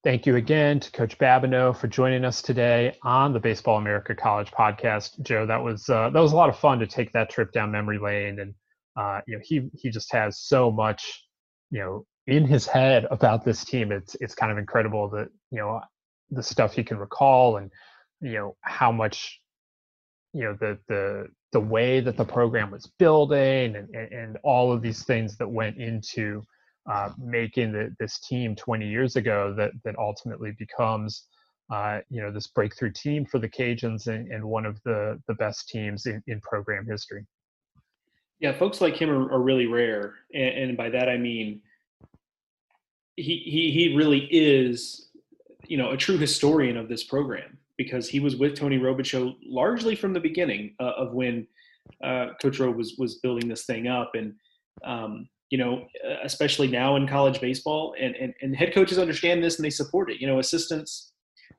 Thank you again to Coach Babineaux for joining us today on the Baseball America College podcast. Joe, that was uh, that was a lot of fun to take that trip down memory lane, and uh, you know he he just has so much you know in his head about this team. It's it's kind of incredible that you know the stuff he can recall and you know how much you know the the the way that the program was building and and, and all of these things that went into uh, making the, this team 20 years ago that that ultimately becomes uh, you know this breakthrough team for the Cajuns and, and one of the the best teams in, in program history. Yeah, folks like him are, are really rare, and, and, by that I mean he he he really is you know a true historian of this program because he was with Tony Robichaux largely from the beginning uh, of when uh, Coach Robe was was building this thing up, and um, you know, especially now in college baseball, and, and and head coaches understand this and they support it. You know, assistants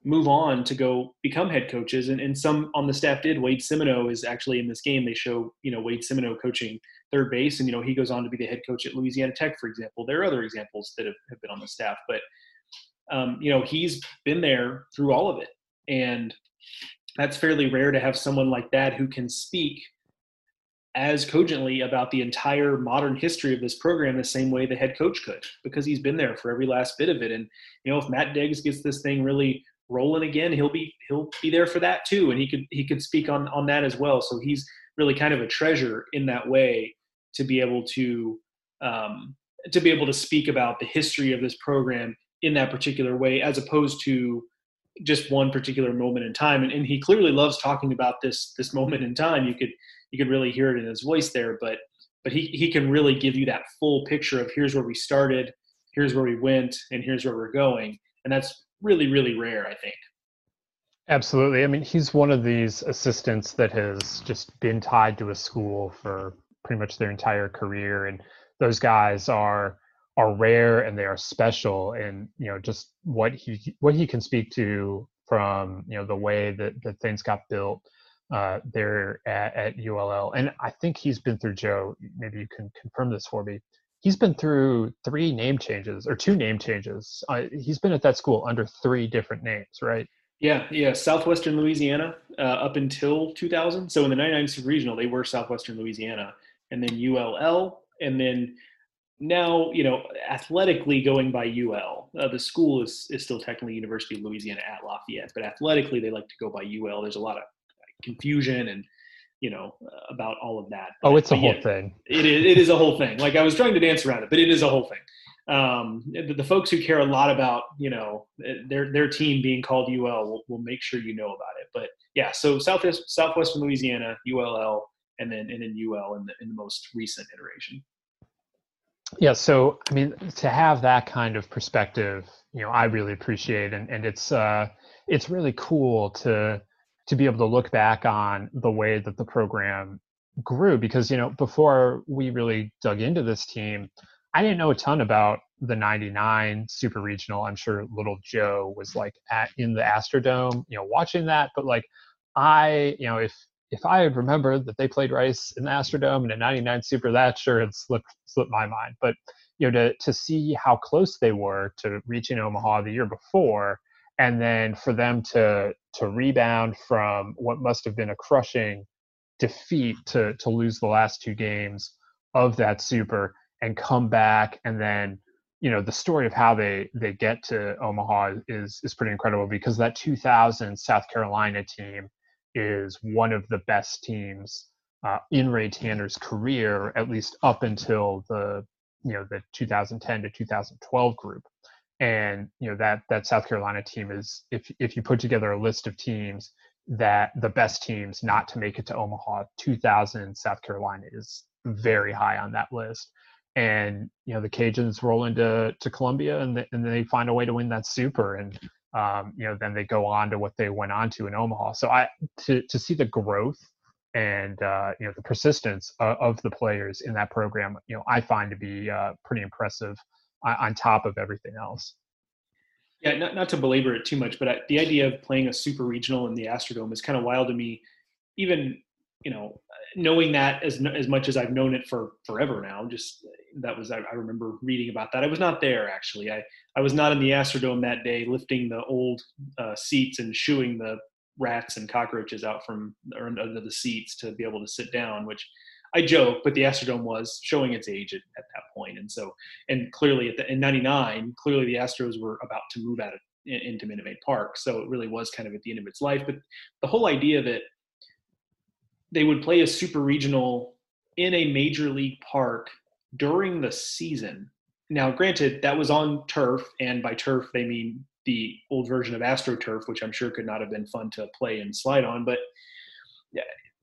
move on to go become head coaches, and, and some on the staff did. Wade Simoneaux is actually in this game. They show you know Wade Simoneaux coaching third base, and you know he goes on to be the head coach at Louisiana Tech, for example. There are other examples that have, have been on the staff, but um, you know he's been there through all of it and that's fairly rare to have someone like that who can speak as cogently about the entire modern history of this program the same way the head coach could because he's been there for every last bit of it. And you know if Matt Deggs gets this thing really rolling again he'll be he'll be there for that too. And he could he could speak on on that as well. So he's really kind of a treasure in that way to be able to um, to be able to speak about the history of this program in that particular way as opposed to just one particular moment in time. And, and he clearly loves talking about this this moment in time. You could you could really hear it in his voice there but but he, he can really give you that full picture of here's where we started here's where we went and here's where we're going and that's really really rare i think. Absolutely. I mean he's one of these assistants that has just been tied to a school for pretty much their entire career and those guys are are rare and they are special and you know just what he what he can speak to from you know the way that, that things got built uh, there at, at ULL and I think he's been through Joe maybe you can confirm this for me. He's been through three name changes or two name changes. Uh, he's been at that school under three different names right? Yeah yeah Southwestern Louisiana uh, up until 2000 so in the 99 Super Regional they were Southwestern Louisiana and then ULL and then now you know athletically going by ul uh, the school is, is still technically university of louisiana at lafayette but athletically they like to go by ul there's a lot of confusion and you know uh, about all of that. Oh it's a whole yeah, thing. it is it is a whole thing. Like i was trying to dance around it but it is a whole thing. Um, the, the, folks who care a lot about you know their their team being called ul will, will make sure you know about it. But yeah so southwest southwestern louisiana ull and then and then ul in the in the most recent iteration. Yeah, so I mean, to have that kind of perspective, you know, I really appreciate, and and it's uh, it's really cool to to be able to look back on the way that the program grew because you know before we really dug into this team, I didn't know a ton about the 99 super regional i'm sure little joe was like at in the astrodome you know watching that but like i you know if if I had remembered that they played Rice in the Astrodome and a 99 Super, that sure had slipped slipped my mind. But you know, to to see how close they were to reaching Omaha the year before, and then for them to to rebound from what must have been a crushing defeat to to lose the last two games of that Super and come back and then you know the story of how they they get to Omaha is is pretty incredible because that 2000 South Carolina team is one of the best teams uh, in Ray Tanner's career, at least up until the you know the 2010 to 2012 group. And you know that that South Carolina team is if if you put together a list of teams that the best teams not to make it to Omaha 2000 South Carolina is very high on that list. And you know the Cajuns roll into to Columbia and, and they find a way to win that super and um, you know then they go on to what they went on to in Omaha. So I to to see the growth and uh, you know the persistence of, of, the players in that program you know I find to be uh, pretty impressive on top of everything else. Yeah, not, not to belabor it too much, but I, the idea of playing a super regional in the Astrodome is kind of wild to me. Even you know, knowing that as as much as I've known it for forever now, just that was I, I remember reading about that. I was not there actually. I I was not in the Astrodome that day, lifting the old uh, seats and shooing the rats and cockroaches out from under the seats to be able to sit down, which I joke, but the Astrodome was showing its age at, at that point, and so and clearly at the, in '99, clearly the Astros were about to move out of into Minute Maid Park, so it really was kind of at the end of its life. But the whole idea that they would play a super regional in a major league park during the season. Now, granted, that was on turf, and by turf they mean the old version of AstroTurf, which I'm sure could not have been fun to play and slide on. But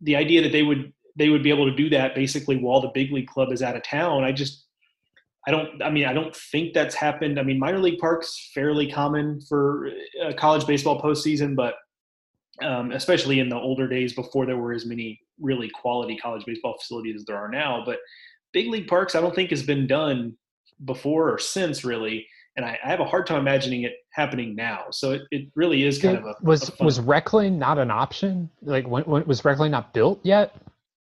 the idea that they would they would be able to do that basically while the big league club is out of town. I just, I don't, I mean, I don't think that's happened. I mean, minor league parks fairly common for uh, college baseball postseason, but um, especially in the older days before there were as many really quality college baseball facilities as there are now. But big league parks, I don't think has been done before or since really. And I, I have a hard time imagining it happening now. So it, it really is kind it, of a was a was Reckling not an option? Like when, when was Reckling not built yet?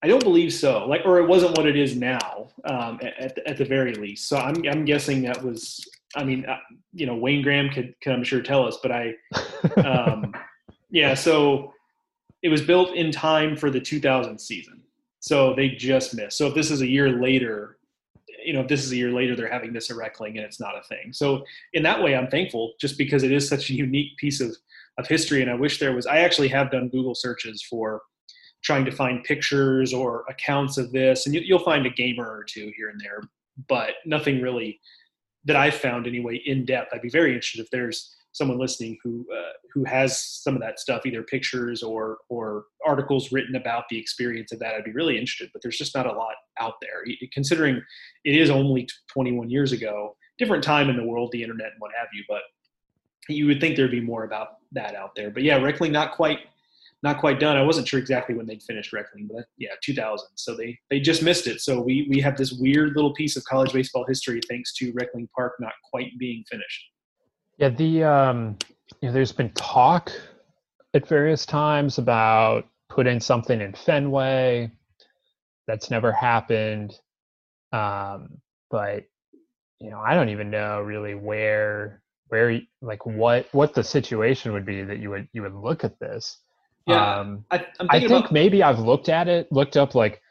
I don't believe so. Like, or it wasn't what it is now, um, at, the, at the very least. So I'm, I'm guessing that was. I mean, uh, you know, Wayne Graham could, could I'm sure tell us, but I, um, yeah. So it was built in time for the 2000 season. So they just missed. So if this is a year later, you know, if this is a year later, they're having this at Reckling and it's not a thing. So in that way, I'm thankful just because it is such a unique piece of, of history. And I wish there was, I actually have done Google searches for trying to find pictures or accounts of this, and you, will find a gamer or two here and there, but nothing really that I've found anyway in depth. I'd be very interested if there's someone listening who uh, who has some of that stuff, either pictures or or articles written about the experience of that. I'd be really interested, but there's just not a lot out there. Considering it is only 21 years ago, different time in the world, the internet and what have you, but you would think there'd be more about that out there. But yeah, Reckling not quite not quite done. I wasn't sure exactly when they'd finished Reckling, but yeah, 2000. So they they just missed it. So we we have this weird little piece of college baseball history thanks to Reckling Park not quite being finished. Yeah, the um, you know, there's been talk at various times about putting something in Fenway. That's never happened. Um, but you know, I don't even know really where where like what what the situation would be that you would you would look at this yeah, um, I, I think about- maybe I've looked at it, looked up like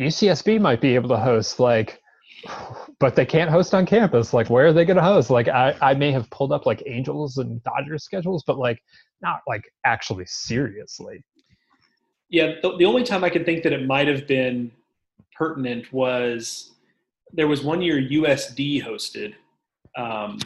UCSB might be able to host like, but they can't host on campus. Like, where are they going to host? Like, I, I may have pulled up like Angels and Dodgers schedules, but like not like actually seriously. Yeah, the, the only time I can think that it might have been pertinent was there was one year USD hosted. Um,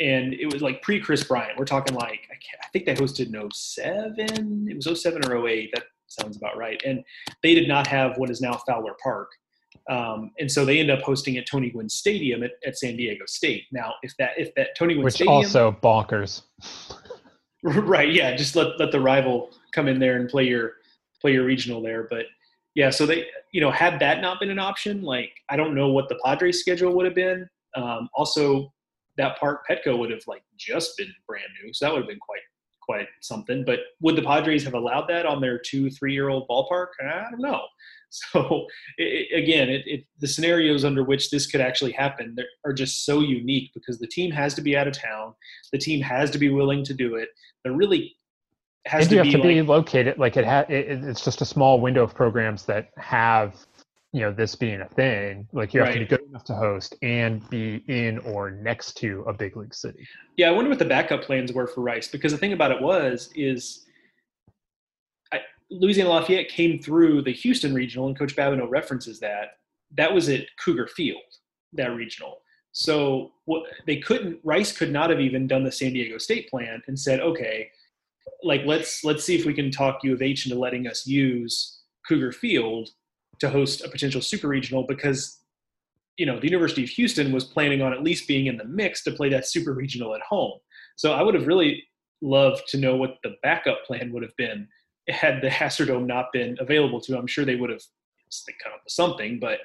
and it was like pre Kris Bryant. We're talking like I, I, think they hosted in 07. It was 07 or 08. That sounds about right. And they did not have what is now Fowler Park, um, and so they end up hosting at Tony Gwynn Stadium at, at San Diego State. Now, if that if that Tony Gwynn which Stadium, also bonkers, right? Yeah, just let let the rival come in there and play your play your regional there, but. Yeah, so they, you know, had that not been an option, like I don't know what the Padres schedule would have been. Um, also, that park Petco would have like just been brand new, so that would have been quite quite something. But would the Padres have allowed that on their two three year old ballpark? I don't know. So it, again, it, it, the scenarios under which this could actually happen are just so unique because the team has to be out of town, the team has to be willing to do it. There really has and to you have be to like, be located like it, ha- it, it's just a small window of programs that have you know this being a thing like you have right. to be good enough to host and be in or next to a big league city. Yeah i wonder what the backup plans were for rice because the thing about it was is I, louisiana lafayette came through the houston regional and coach babineaux references that. That was at cougar field that regional. So what they couldn't Rice could not have even done the San Diego State plan and said, okay, like let's let's see if we can talk U of H into letting us use Cougar Field to host a potential super regional because you know the University of Houston was planning on at least being in the mix to play that super regional at home. So I would have really loved to know what the backup plan would have been had the Astrodome not been available to. I'm sure they would have come up with something, but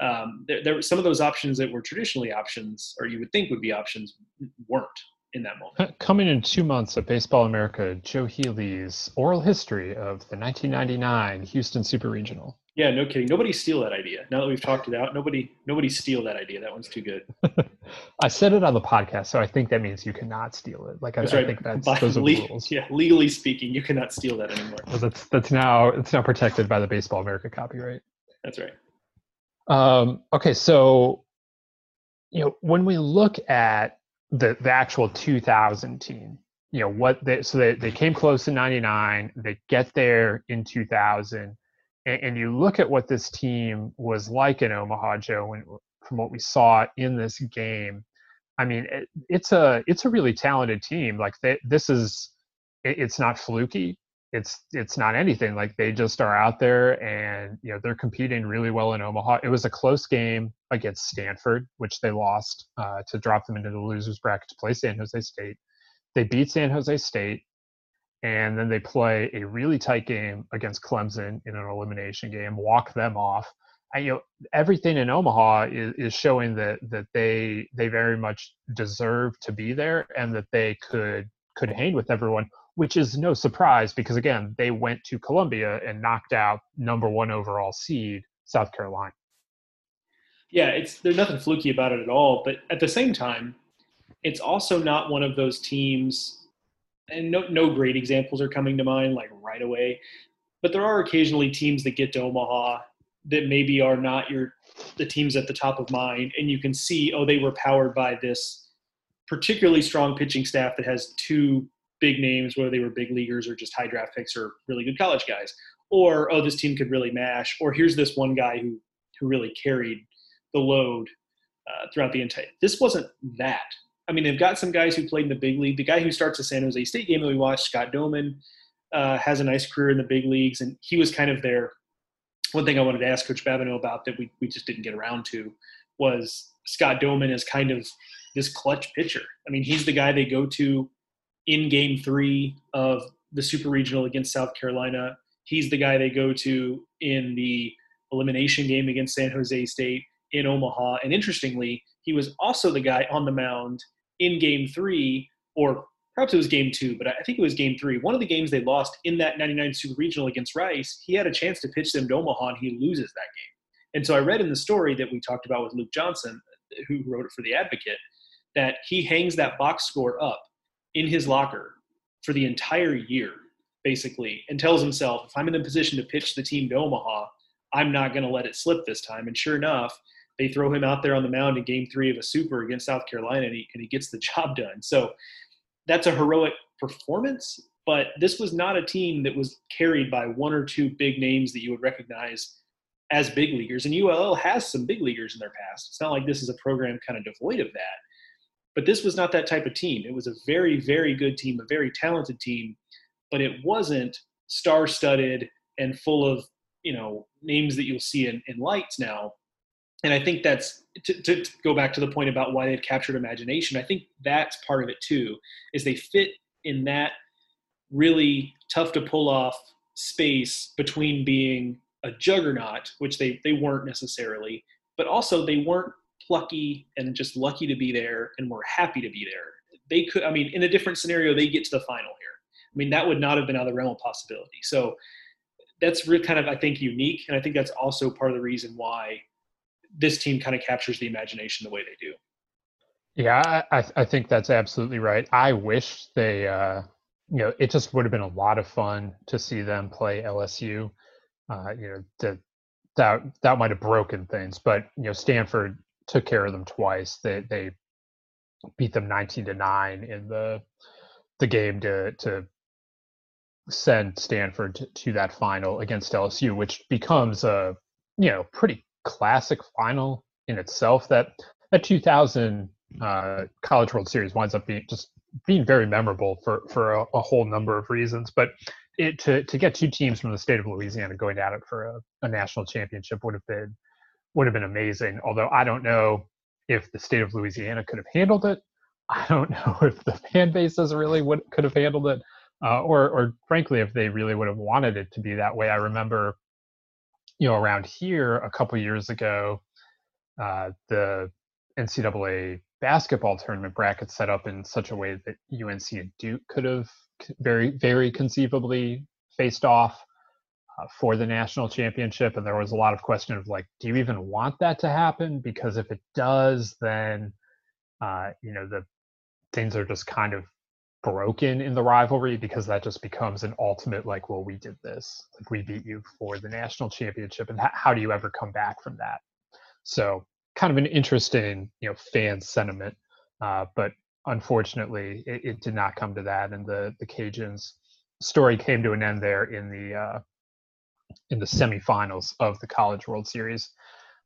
um, there, there were some of those options that were traditionally options, or you would think would be options, weren't in that moment. Coming in two months of Baseball America, Joe Healy's oral history of the 1999 Houston Super Regional. Yeah, no kidding. Nobody steal that idea. Now that we've talked it out, nobody nobody steal that idea. That one's too good. I said it on the podcast, so I think that means you cannot steal it. Like I, right. I think that's By those are le- rules. Yeah, legally speaking, you cannot steal that anymore. Well, that's that's now it's now protected by the Baseball America copyright. That's right. Um, okay, so you know when we look at the the actual 2000 team, you know what they so they, they came close in 99, they get there in 2000, and, and you look at what this team was like in Omaha, Joe, when, from what we saw in this game. I mean, it, it's a it's a really talented team. Like they, this is, it, it's not fluky it's it's not anything like they just are out there and you know they're competing really well in Omaha. It was a close game against Stanford, which they lost uh, to drop them into the losers bracket to play San Jose State. They beat San Jose State, and then they play a really tight game against Clemson in an elimination game, walk them off. And, you know everything in Omaha is, is showing that that they they very much deserve to be there and that they could could hang with everyone which is no surprise because again they went to Columbia and knocked out number one overall seed South Carolina. Yeah, it's there's nothing fluky about it at all. But at the same time, it's also not one of those teams, and no no great examples are coming to mind like right away. But there are occasionally teams that get to Omaha that maybe are not your the teams at the top of mind, and you can see oh they were powered by this particularly strong pitching staff that has two big names, whether they were big leaguers or just high draft picks or really good college guys, or oh, this team could really mash, or here's this one guy who who really carried the load uh, throughout the entire. This wasn't that. I mean, they've got some guys who played in the big league. The guy who starts the San Jose State game that we watched, Scott Dohmann, uh, has a nice career in the big leagues, and he was kind of their. One thing I wanted to ask Coach Babineaux about that we we just didn't get around to was Scott Dohmann is kind of this clutch pitcher. I mean, he's the guy they go to in game three of the super regional against South Carolina. He's the guy they go to in the elimination game against San Jose State in Omaha. And interestingly, he was also the guy on the mound in game three, or perhaps it was game two, but I think it was game three. One of the games they lost in that 99 Super Regional against Rice, he had a chance to pitch them to Omaha and he loses that game. And so I read in the story that we talked about with Luke Johnson, who wrote it for The Advocate, that he hangs that box score up in his locker for the entire year, basically, and tells himself, if I'm in a position to pitch the team to Omaha, I'm not going to let it slip this time. And sure enough, they throw him out there on the mound in game three of a super against South Carolina, and he, and he gets the job done. So that's a heroic performance, but this was not a team that was carried by one or two big names that you would recognize as big leaguers. And ULL has some big leaguers in their past. It's not like this is a program kind of devoid of that. But this was not that type of team. It was a very, very good team, a very talented team, but it wasn't star studded and full of, you know, names that you'll see in, in lights now. And I think that's to, to, to go back to the point about why they've captured imagination. I think that's part of it too, is they fit in that really tough to pull off space between being a juggernaut, which they, they weren't necessarily, but also they weren't plucky and just lucky to be there and were happy to be there. They could, I mean, in a different scenario, they get to the final here. I mean, that would not have been out of the realm of possibility. So that's really kind of, I think, unique. And I think that's also part of the reason why this team kind of captures the imagination the way they do. Yeah, I, I think that's absolutely right. I wish they, uh, you know, it just would have been a lot of fun to see them play LSU. Uh, you know, that that might have broken things, but you know, Stanford took care of them twice. They they beat them 19 to 9 in the the game to to send Stanford to, to, that final against LSU, which becomes a you know pretty classic final in itself. That that 2000 uh, College World Series winds up being just being very memorable for for a, a, whole number of reasons. But it to to get two teams from the state of Louisiana going at it for a, a national championship would have been would have been amazing. Although I don't know if the state of Louisiana could have handled it. I don't know if the fan bases really would could have handled it, uh, or or frankly, if they really would have wanted it to be that way. I remember, you know, around here a couple years ago, uh, the NCAA basketball tournament bracket set up in such a way that UNC and Duke could have very, very conceivably faced off uh, for the national championship. And there was a lot of question of like, do you even want that to happen? Because if it does, then uh, you know the things are just kind of broken in the rivalry because that just becomes an ultimate like, well, we did this, like we beat you for the national championship, and how do you ever come back from that? So kind of an interesting, you know, fan sentiment. Uh, but unfortunately, it, it, did not come to that, and the the Cajuns story came to an end there in the uh, in the semifinals of the College World Series.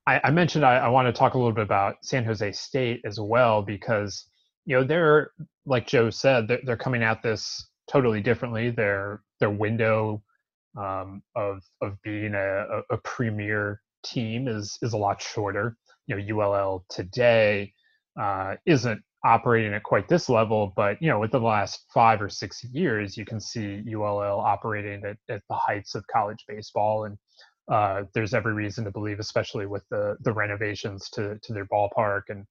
I, I mentioned I, I, want to talk a little bit about San Jose State as well because you know they're like Joe said they're, they're coming at this totally differently. Their their window um, of of being a, a, premier team is is a lot shorter you know ULL today uh, isn't operating at quite this level, but you know with the last five or six years, you can see ULL operating at, at the heights of college baseball, and uh, there's every reason to believe, especially with the the renovations to to their ballpark and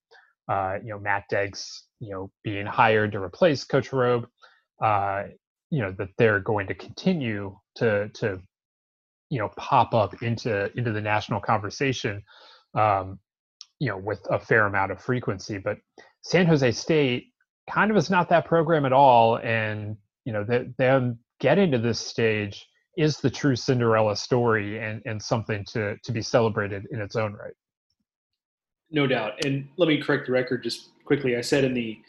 uh, you know Matt Deggs you know being hired to replace Coach Robe, uh, you know that they're going to continue to to you know pop up into into the national conversation um, you know with a fair amount of frequency but san jose state kind of is not that program at all and you know that them getting to this stage is the true cinderella story and and something to to be celebrated in its own right. No doubt. And let me correct the record just quickly. I said in the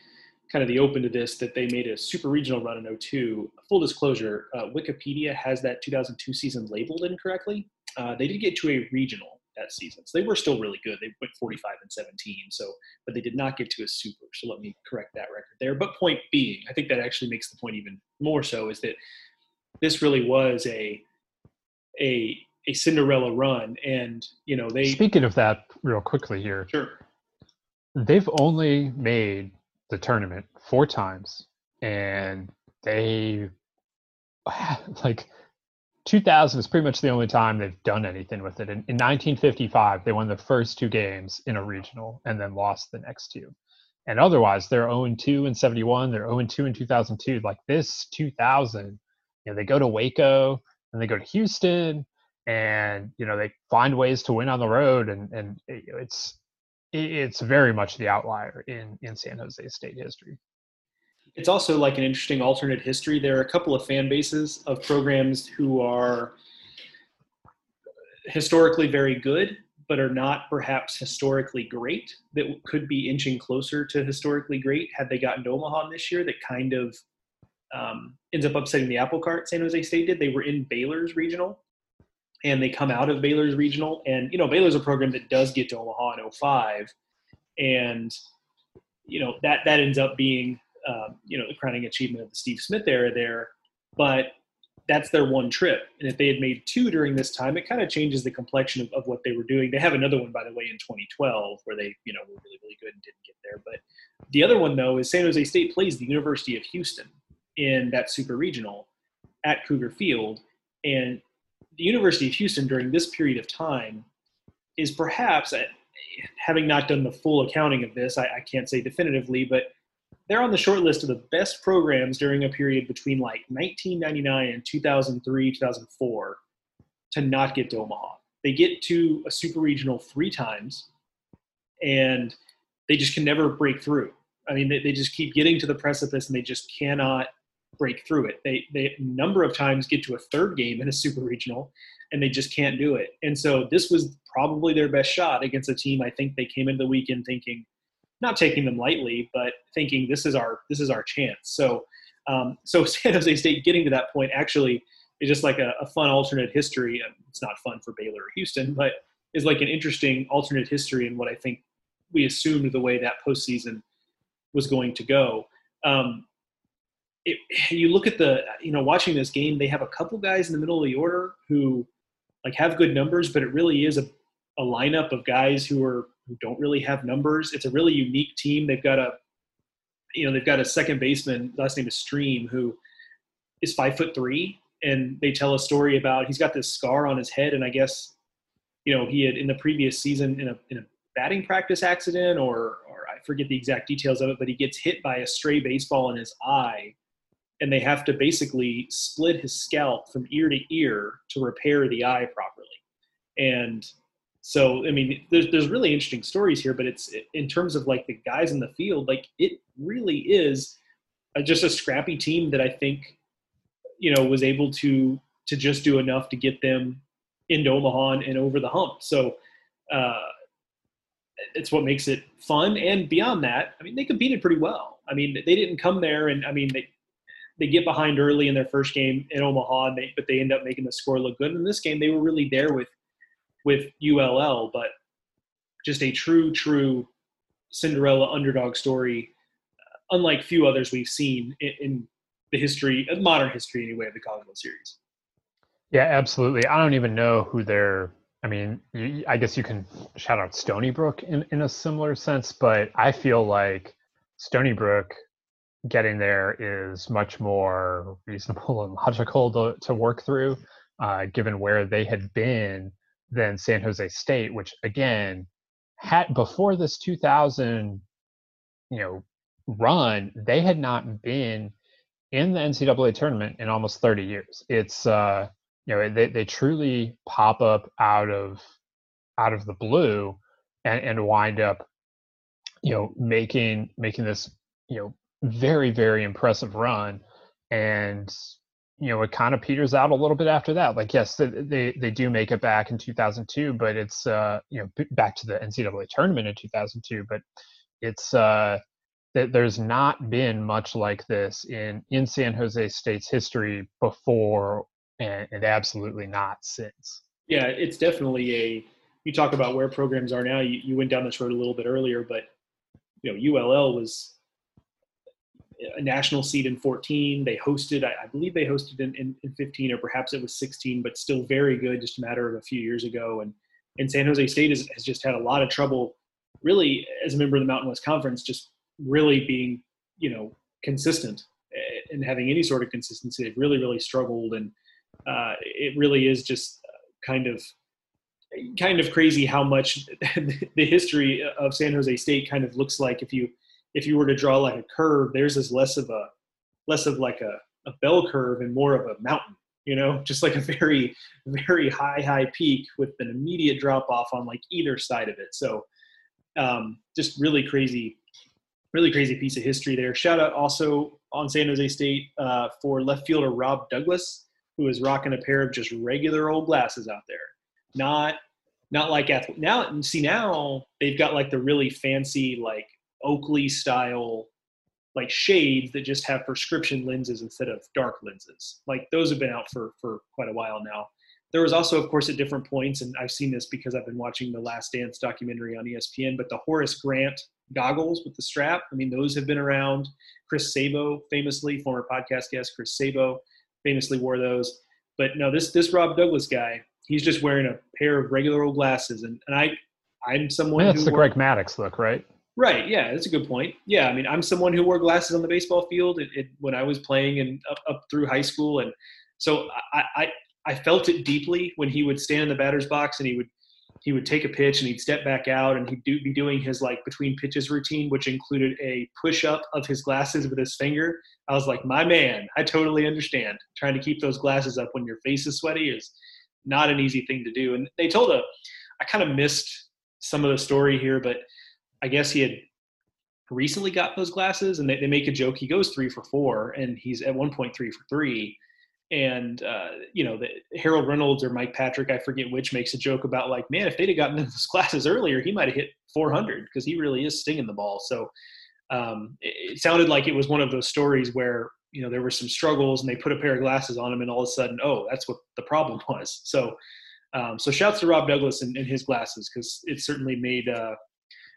kind of the open to this that they made a super regional run in 02 full disclosure uh, wikipedia has that 2002 season labeled incorrectly. Uh, they did get to a regional that season. So they were still really good. They went 45 and 17. So, but they did not get to a super. So let me correct that record there. But point being, I think that actually makes the point even more so is that this really was a a a Cinderella run, and you know they. Speaking of that, real quickly here. Sure. They've only made the tournament four times, and they like 2000 is pretty much the only time they've done anything with it. In, in 1955, they won the first two games in a regional and then lost the next two. And otherwise, they're 0 2 in 71, they're 0 2 in 2002. Like this 2000, you know, they go to Waco and they go to Houston and, you know, they find ways to win on the road. And, and it's, it's very much the outlier in, in San Jose State history it's also like an interesting alternate history. There are a couple of fan bases of programs who are historically very good, but are not perhaps historically great, that could be inching closer to historically great had they gotten to Omaha this year, that kind of um, ends up upsetting the apple cart San Jose State did. They were in Baylor's regional and they come out of Baylor's regional. And, you know, Baylor's a program that does get to Omaha in 05. And, you know, that, that ends up being um, you know the crowning achievement of the Steve Smith era there, but that's their one trip. And if they had made two during this time, it kind of changes the complexion of, of, what they were doing. They have another one, by the way, in 2012 where they you know were really really good and didn't get there. But the other one though is San Jose State plays the University of Houston in that super regional at Cougar Field, and the University of Houston during this period of time is perhaps having not done the full accounting of this, I, I can't say definitively, but they're on the short list of the best programs during a period between like 1999 and 2003, 2004 to not get to Omaha. They get to a super regional three times and they just can never break through. I mean, they, they just keep getting to the precipice and they just cannot break through it. They, they a number of times get to a third game in a super regional and they just can't do it. And so this was probably their best shot against a team I think they came into the weekend thinking – not taking them lightly, but thinking this is our this is our chance. So um, so San Jose State getting to that point actually is just like a, a fun alternate history. It's not fun for Baylor or Houston, but is like an interesting alternate history in what I think we assumed the way that postseason was going to go. Um, it, you look at the you know watching this game, they have a couple guys in the middle of the order who like have good numbers, but it really is a, a lineup of guys who are who don't really have numbers. It's a really unique team. They've got a you know they've got a second baseman last name is Stream who is five foot three, and they tell a story about he's got this scar on his head, and I guess you know he had in the previous season in a in a batting practice accident or or I forget the exact details of it, but he gets hit by a stray baseball in his eye, and they have to basically split his scalp from ear to ear to repair the eye properly, and so I mean, there's there's really interesting stories here, but it's in terms of like the guys in the field, like it really is a, just a scrappy team that I think you know was able to to just do enough to get them into Omaha and over the hump. So uh, it's what makes it fun. And beyond that, I mean, they competed pretty well. I mean, they didn't come there and I mean they they get behind early in their first game in Omaha, and they, but they end up making the score look good. In this game, they were really there with with ULL, but just a true, true Cinderella underdog story, uh, unlike few others we've seen in, in the history, uh, modern history anyway, of the College World Series. Yeah, absolutely. I don't even know who they're. I mean, you, I guess you can shout out Stony Brook in, in a similar sense, but I feel like Stony Brook getting there is much more reasonable and logical to, to work through, uh, given where they had been than San Jose State, which again had before this 2000 you know run, they had not been in the NCAA tournament in almost 30 years. It's uh you know they they truly pop up out of out of the blue and and wind up you know making making this you know very very impressive run and you know, it kind of peters out a little bit after that. Like, yes, they they do make it back in 2002, but it's uh, you know back to the NCAA tournament in 2002. But it's uh, there's not been much like this in in San Jose State's history before, and, and absolutely not since. Yeah, it's definitely a. You talk about where programs are now. You, you went down this road a little bit earlier, but you know, ULL was a national seed in 14. They hosted, I, I believe they hosted in, in, in, 15 or perhaps it was 16, but still very good, just a matter of a few years ago. And, and San Jose State has, has just had a lot of trouble, really, as a member of the Mountain West Conference, just really being, you know, consistent eh, and having any sort of consistency. They've really, really struggled. And uh, it really is just kind of kind of crazy how much the history of San Jose State kind of looks like if you if you were to draw like a curve, theirs is less of a less of like a, a bell curve and more of a mountain, you know, just like a very, very high, high peak with an immediate drop off on like either side of it. So um, just really crazy, really crazy piece of history there. Shout out also on San Jose State uh, for left fielder Rob Douglas, who is rocking a pair of just regular old glasses out there. Not not like athlete. now see now they've got like the really fancy like Oakley style like shades that just have prescription lenses instead of dark lenses. Like those have been out for for quite a while now. There was also, of course, at different points, and I've seen this because I've been watching the Last Dance documentary on ESPN. But the Horace Grant goggles with the strap, I mean, those have been around. Chris Sabo, famously, former podcast guest Chris Sabo, famously wore those. But no, this this Rob Douglas guy, he's just wearing a pair of regular old glasses, and, and I I'm someone. that's the wore, Greg Maddux look, right? Right. Yeah, that's a good point. Yeah, I mean, I'm someone who wore glasses on the baseball field it, it, when I was playing and up, up through high school, and so I, I I felt it deeply when he would stand in the batter's box and he would he would take a pitch and he'd step back out and he'd do, be doing his like between pitches routine, which included a push up of his glasses with his finger. I was like, my man, I totally understand. Trying to keep those glasses up when your face is sweaty is not an easy thing to do. And they told a, I kind of missed some of the story here, but I guess he had recently got those glasses, and they, they make a joke. He goes three for four, and he's at one point three for three. And uh, you know, the, Harold Reynolds or Mike Patrick, I forget which, makes a joke about like, man, if they'd have gotten those glasses earlier, he might have hit 400 because he really is stinging the ball. So um, it, it sounded like it was one of those stories where you know there were some struggles, and they put a pair of glasses on him, and all of a sudden, oh, that's what the problem was. So. Um, so shouts to Rob Douglas and, and his glasses because it certainly made uh,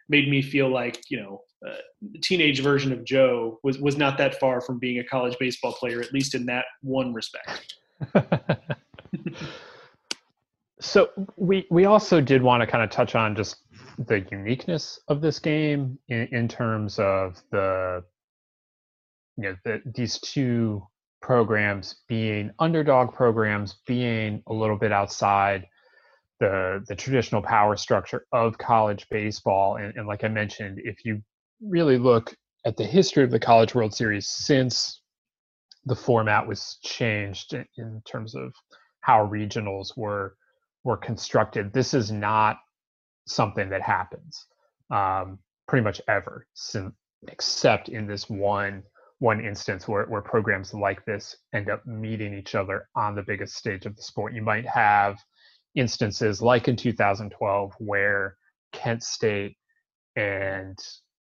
made me feel like you know uh, the teenage version of Joe was was not that far from being a college baseball player, at least in that one respect. so we we also did want to kind of touch on just the uniqueness of this game in, in terms of the you know the, these two programs being underdog programs being a little bit outside the the traditional power structure of college baseball and, and like i mentioned if you really look at the history of the college world series since the format was changed in, in terms of how regionals were were constructed this is not something that happens um, pretty much ever except in this one one instance where, where programs like this end up meeting each other on the biggest stage of the sport. You might have instances like in 2012 where kent state and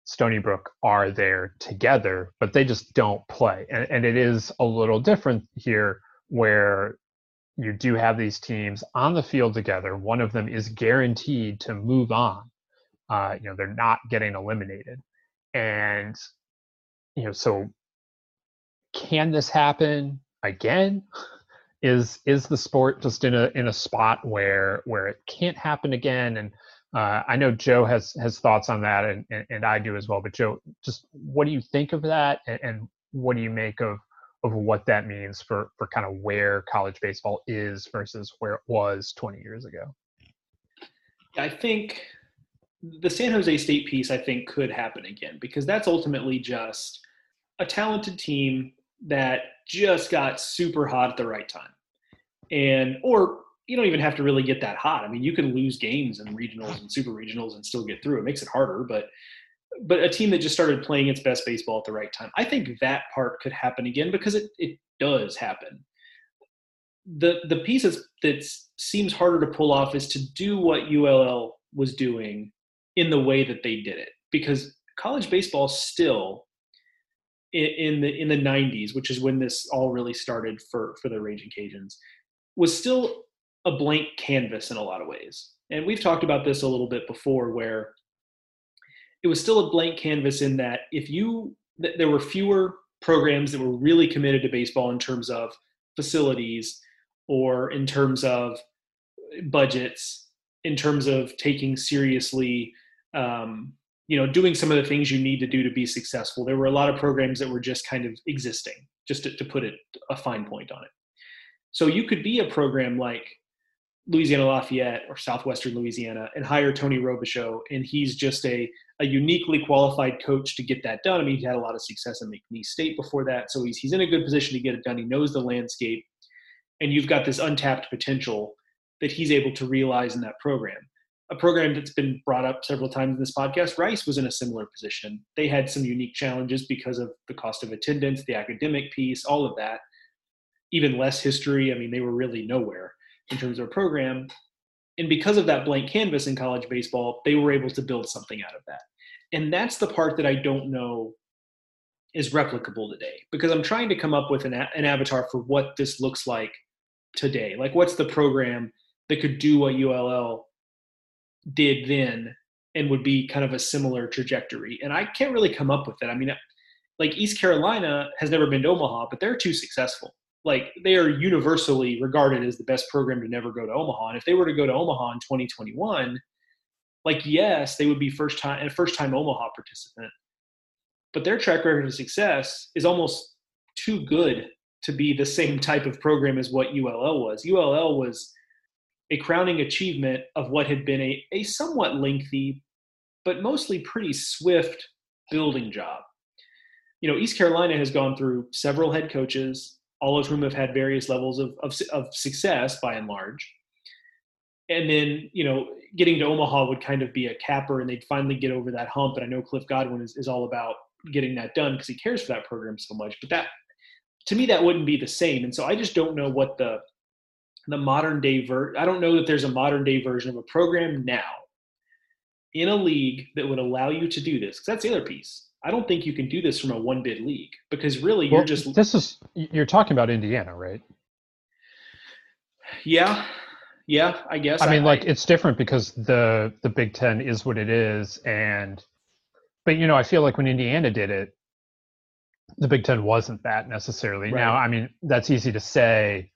stony brook are there together but they just don't play and, and it is a little different here where you do have these teams on the field together. One of them is guaranteed to move on. Uh, you know, they're not getting eliminated. And, you know, so can this happen again? Is is the sport just in a in a spot where where it can't happen again? And uh, I know Joe has has thoughts on that, and, and, and I do as well. But Joe, just what do you think of that, and, and what do you make of of what that means for for kind of where college baseball is versus where it was 20 years ago. I think the San Jose State piece I think could happen again because that's ultimately just a talented team that just got super hot at the right time. And or you don't even have to really get that hot. I mean, you can lose games and regionals and super regionals and still get through. It makes it harder, but but a team that just started playing its best baseball at the right time. I think that part could happen again because it, it does happen. The the piece that seems harder to pull off is to do what ULL was doing in the way that they did it because college baseball still in, the in the 90s, which is when this all really started for for the Ragin' Cajuns, was still a blank canvas in a lot of ways. And we've talked about this a little bit before where it was still a blank canvas in that if you th- there were fewer programs that were really committed to baseball in terms of facilities or in terms of budgets in terms of taking seriously um, you know doing some of the things you need to do to be successful there were a lot of programs that were just kind of existing just to, to put it a fine point on it so you could be a program like Louisiana Lafayette or Southwestern Louisiana and hire Tony Robichaux, and he's just a, a uniquely qualified coach to get that done. I mean, he had a lot of success in McNeese State before that, so he's he's in a good position to get it done. He knows the landscape, and you've got this untapped potential that he's able to realize in that program. A program that's been brought up several times in this podcast, Rice was in a similar position. They had some unique challenges because of the cost of attendance, the academic piece, all of that. Even less history. I mean, they were really nowhere in terms of a program. And because of that blank canvas in college baseball, they were able to build something out of that. And that's the part that I don't know is replicable today because I'm trying to come up with an, an avatar for what this looks like today. Like, what's the program that could do what ULL did then and would be kind of a similar trajectory? And I can't really come up with it. I mean, like East Carolina has never been to Omaha, but they're too successful like they are universally regarded as the best program to never go to Omaha. And if they were to go to Omaha in 2021, like yes, they would be first time a first time Omaha participant. But their track record of success is almost too good to be the same type of program as what ULL was. ULL was a crowning achievement of what had been a, a somewhat lengthy, but mostly pretty swift building job. You know, East Carolina has gone through several head coaches, all of whom have had various levels of, of, of success by and large. And then, you know, getting to Omaha would kind of be a capper and they'd finally get over that hump. And I know Cliff Godwin is, is all about getting that done because he cares for that program so much. But that, to me, that wouldn't be the same. And so I just don't know what the, the modern day ver I don't know that there's a modern day version of a program now in a league that would allow you to do this. Because that's the other piece I don't think you can do this from a one bid league because really well, you're just this is you're talking about Indiana, right? Yeah, Yeah, I guess. I mean, like it's different because the the Big Ten is what it is, and but you know, I feel like when Indiana did it, the Big Ten wasn't that necessarily. Right. Now, I mean, that's easy to say,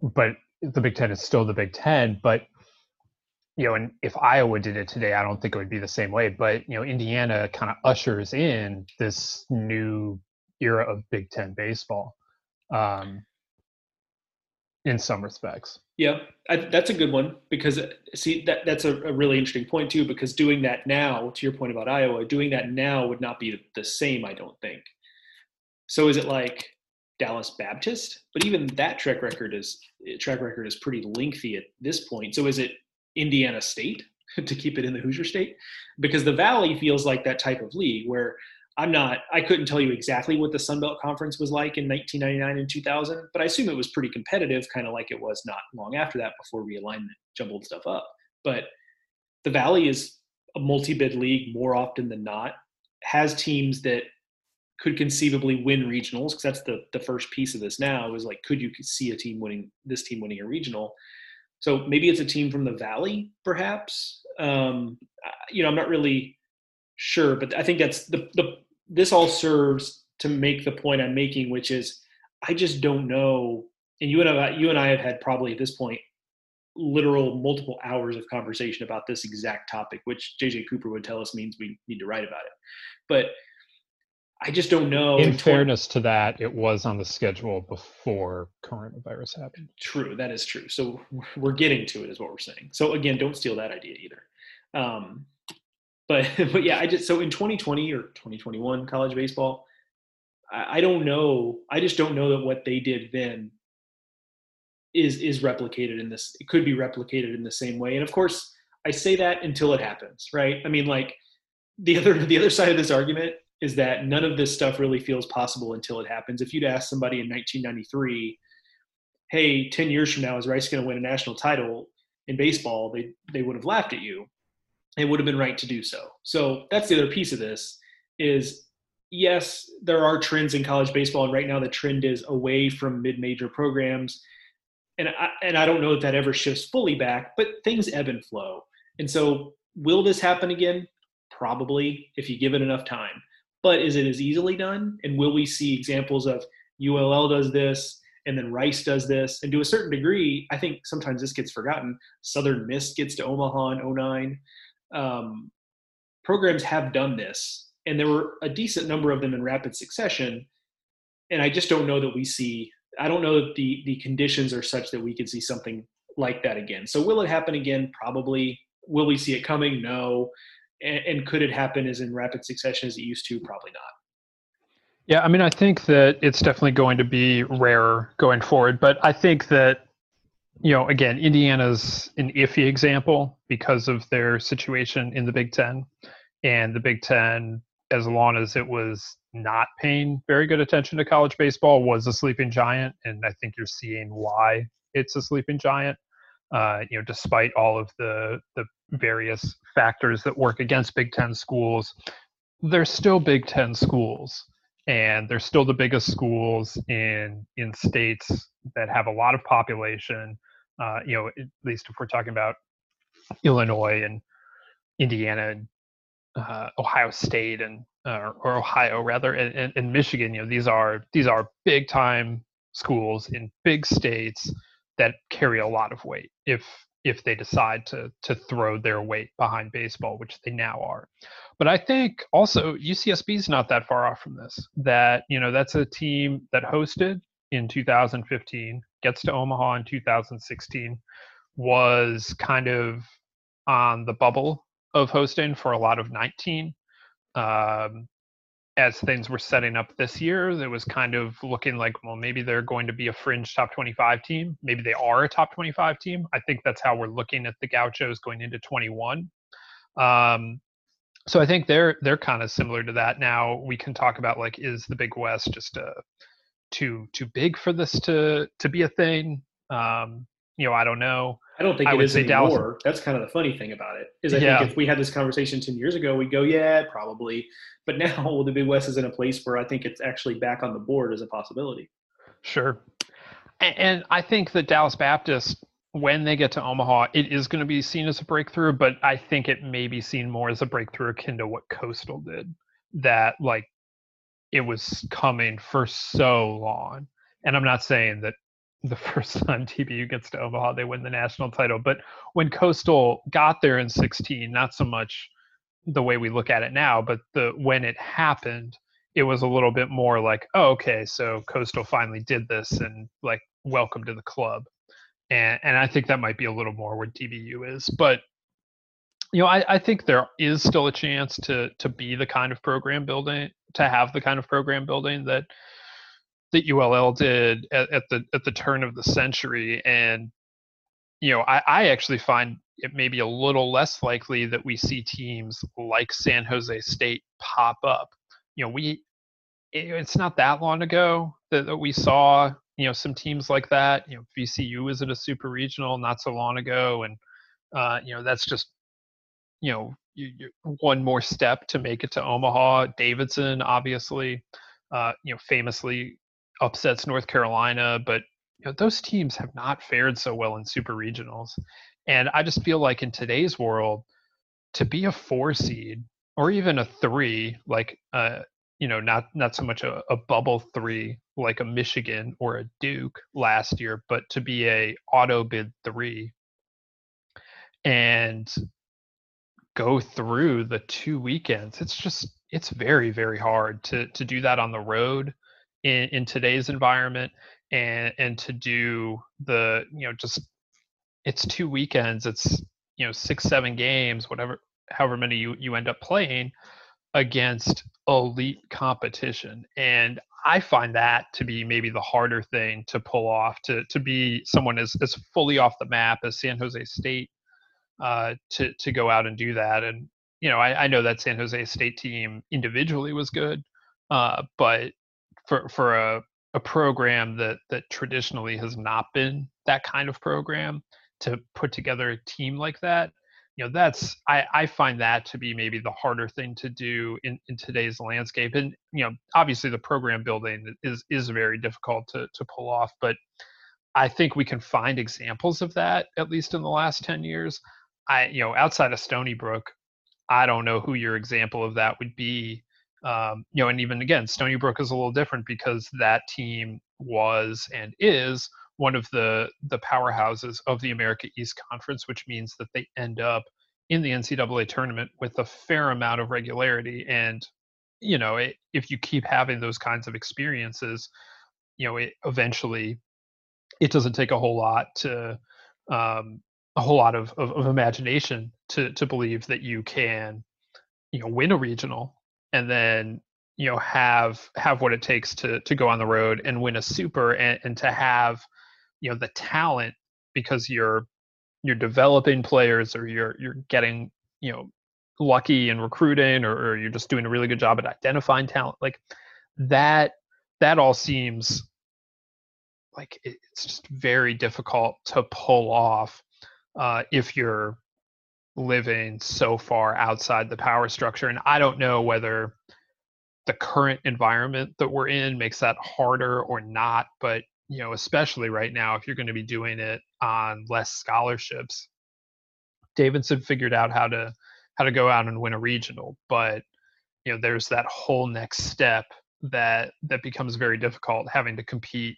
but the Big Ten is still the Big Ten. But you know, and if Iowa did it today, I don't think it would be the same way. But you know, Indiana kind of ushers in this new era of Big Ten baseball, um, in some respects. Yeah, I, that's a good one because see that that's a, a, really interesting point too. Because doing that now, to your point about Iowa, doing that now would not be the same. I don't think. So is it like Dallas Baptist? But even that track record is eh, track record is pretty lengthy at this point. So is it Indiana State to keep it in the Hoosier State? Because the Valley feels like that type of league where I'm not, I couldn't tell you exactly what the Sun Belt Conference was like in 1999 and 2000, but I assume it was pretty competitive, kind of like it was not long after that before realignment jumbled stuff up. But the Valley is a multi bid league more often than not, has teams that could conceivably win regionals because that's the the first piece of this now is like could you see a team winning this team winning a regional so maybe it's a team from the valley perhaps um, you know i'm not really sure but i think that's the, the this all serves to make the point i'm making which is i just don't know and you and I, you and I have had probably at this point literal multiple hours of conversation about this exact topic, which JJ Cooper would tell us means we need to write about it. But I just don't know. In fairness to that, it was on the schedule before coronavirus happened. True, that is true. So we're getting to it, is what we're saying. So again, don't steal that idea either. Um, but but yeah, I just so in 2020 or 2021 college baseball, I, I don't know. I just don't know that what they did then is is replicated in this. It could be replicated in the same way. And of course, I say that until it happens, right? I mean, like the other the other side of this argument is that none of this stuff really feels possible until it happens. If you'd asked somebody in 1993, hey, 10 years from now, is Rice going to win a national title in baseball? They, they would have laughed at you. It would have been right to do so. So that's the other piece of this is yes, there are trends in college baseball. And right now the trend is away from mid-major programs. And I, and I don't know if that ever shifts fully back, but things ebb and flow. And so will this happen again? Probably if you give it enough time but is it as easily done? And will we see examples of ULL does this and then Rice does this? And to a certain degree, I think sometimes this gets forgotten. Southern Miss gets to Omaha in 09. Um, programs have done this, and there were a decent number of them in rapid succession. And I just don't know that we see, I don't know that the, the conditions are such that we could see something like that again. So will it happen again? Probably. Will we see it coming? No and, and could it happen as in rapid succession as it used to? Probably not. Yeah, I mean, I think that it's definitely going to be rarer going forward, but I think that, you know, again, Indiana's an iffy example because of their situation in the Big Ten. And the Big Ten, as long as it was not paying very good attention to college baseball, was a sleeping giant. And I think you're seeing why it's a sleeping giant. Uh, you know, despite all of the the various factors that work against Big Ten schools, they're still Big Ten schools, and they're still the biggest schools in in states that have a lot of population. Uh, you know, at least if we're talking about Illinois and Indiana and uh, Ohio State and uh, or Ohio rather and, and, and Michigan, you know, these are these are big time schools in big states that carry a lot of weight. If if they decide to to throw their weight behind baseball, which they now are. But I think also UCSB is not that far off from this. That you know that's a team that hosted in 2015, gets to Omaha in 2016, was kind of on the bubble of hosting for a lot of 19. Um, as things were setting up this year, it was kind of looking like, well, maybe they're going to be a fringe top 25 team. Maybe they are a top 25 team. I think that's how we're looking at the Gauchos going into 21. Um, so I think they're they're kind of similar to that. Now we can talk about like, is the Big West just a uh, too too big for this to to be a thing? Um, you know, I don't know. I don't think I it is anymore. Dallas, That's kind of the funny thing about it. Is I yeah. think if we had this conversation ten years ago, we'd go, yeah, probably. But now the Big West is in a place where I think it's actually back on the board as a possibility. Sure, and, and I think that Dallas Baptist when they get to Omaha, it is going to be seen as a breakthrough, but I think it may be seen more as a breakthrough akin to what Coastal did. That like it was coming for so long. And I'm not saying that the first time DBU gets to Omaha, they win the national title. But when Coastal got there in 16, not so much the way we look at it now, but the when it happened, it was a little bit more like, oh, okay, so Coastal finally did this, and like, welcome to the club and and I think that might be a little more where DBU is. But you know, I, I think there is still a chance to to be the kind of program building, to have the kind of program building that that ULL did at, at the at the turn of the century. And you know, I, I actually find it may be a little less likely that we see teams like San Jose State pop up. You know, we it's not that long ago that, that we saw you know some teams like that. You know, VCU was at a super regional not so long ago, and uh, you know that's just you know you, one more step to make it to Omaha. Davidson, obviously, uh, you know, famously upsets North Carolina, but you know those teams have not fared so well in super regionals, and I just feel like in today's world, to be a four seed or even a three, like uh, you know, not not so much a, a bubble three like a Michigan or a Duke last year, but to be a auto bid three and go through the two weekends. It's just it's very very hard to to do that on the road in in today's environment and and to do the you know just it's two weekends. It's you know six seven games whatever however many you you end up playing against elite competition and I find that to be maybe the harder thing to pull off to to be someone as as fully off the map as San Jose State uh, to to go out and do that. And you know, I, I know that San Jose State team individually was good, uh, but for for a a program that that traditionally has not been that kind of program to put together a team like that you know that's I, I find that to be maybe the harder thing to do in, in today's landscape. And you know obviously the program building is is very difficult to to pull off but i think we can find examples of that at least in the last 10 years. I you know outside of stony brook i don't know who your example of that would be um, you know and even again stony brook is a little different because that team was and is one of the the powerhouses of the America East Conference, which means that they end up in the NCAA tournament with a fair amount of regularity. And you know, it, if you keep having those kinds of experiences, you know, it eventually it doesn't take a whole lot to um, a whole lot of, of, of imagination to to believe that you can you know win a regional and then you know have have what it takes to to go on the road and win a super and, and to have you know the talent because you're you're developing players or you're you're getting you know lucky in recruiting or, or you're just doing a really good job at identifying talent like that that all seems like it's just very difficult to pull off uh, if you're living so far outside the power structure and i don't know whether the current environment that we're in makes that harder or not but you know, especially right now, if you're going to be doing it on less scholarships, Davidson figured out how to how to go out and win a regional, but you know, there's that whole next step that that becomes very difficult, having to compete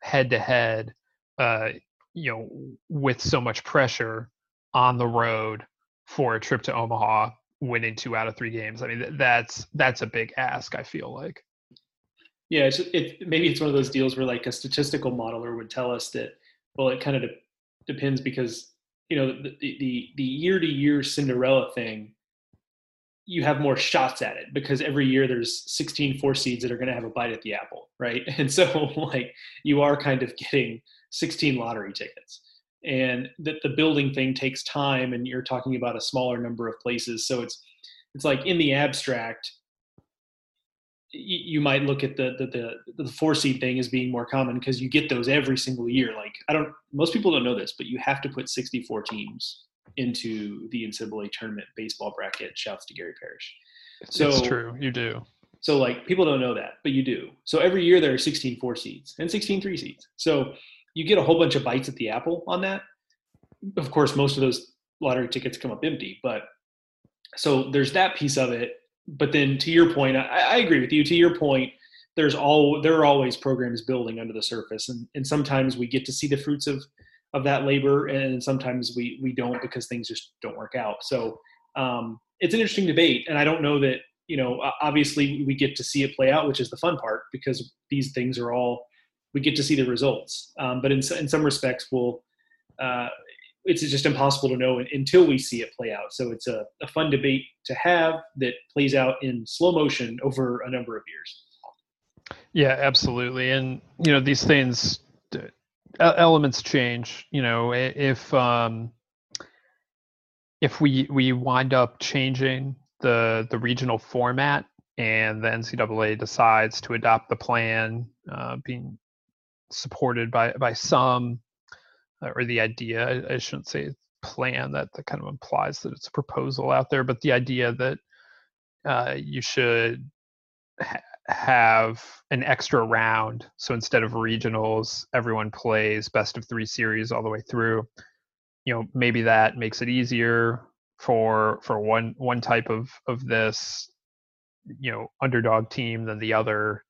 head to head, uh, you know, with so much pressure on the road for a trip to Omaha, winning two out of three games. I mean, that's that's a big ask. I feel like. Yeah, it's, it, maybe it's one of those deals where like a statistical modeler would tell us that, well, it kind of de- depends because you know the the the year to year Cinderella thing, you have more shots at it because every year there's 16 four seeds that are going to have a bite at the apple, right? And so like you are kind of getting 16 lottery tickets, and that the building thing takes time, and you're talking about a smaller number of places, so it's it's like in the abstract you might look at the the the, the four seed thing as being more common because you get those every single year. Like I don't, most people don't know this, but you have to put 64 teams into the NCAA tournament baseball bracket. Shouts to Gary Parrish. So it's true, you do. So like people don't know that, but you do. So every year there are 16 four seeds and 16 three seeds. So you get a whole bunch of bites at the apple on that. of course, most of those lottery tickets come up empty. But so there's that piece of it. But then to your point, I, I agree with you. To your point, there's all there are always programs building under the surface, and, and sometimes we get to see the fruits of of that labor, and sometimes we we don't because things just don't work out. So um, it's an interesting debate, and I don't know that you know obviously we get to see it play out, which is the fun part because these things are all we get to see the results. Um, but in in some respects, we'll uh, it's just impossible to know until we see it play out. So it's a, a fun debate to have that plays out in slow motion over a number of years. Yeah, absolutely. And you know these things elements change. You know, if um, if we we wind up changing the the regional format and the NCAA decides to adopt the plan uh, being supported by by some or the idea I, shouldn't say plan that that kind of implies that it's a proposal out there but the idea that uh, you should ha- have an extra round. So instead of regionals everyone plays best of three series all the way through. You know maybe that makes it easier for for one one type of of this you know underdog team than the other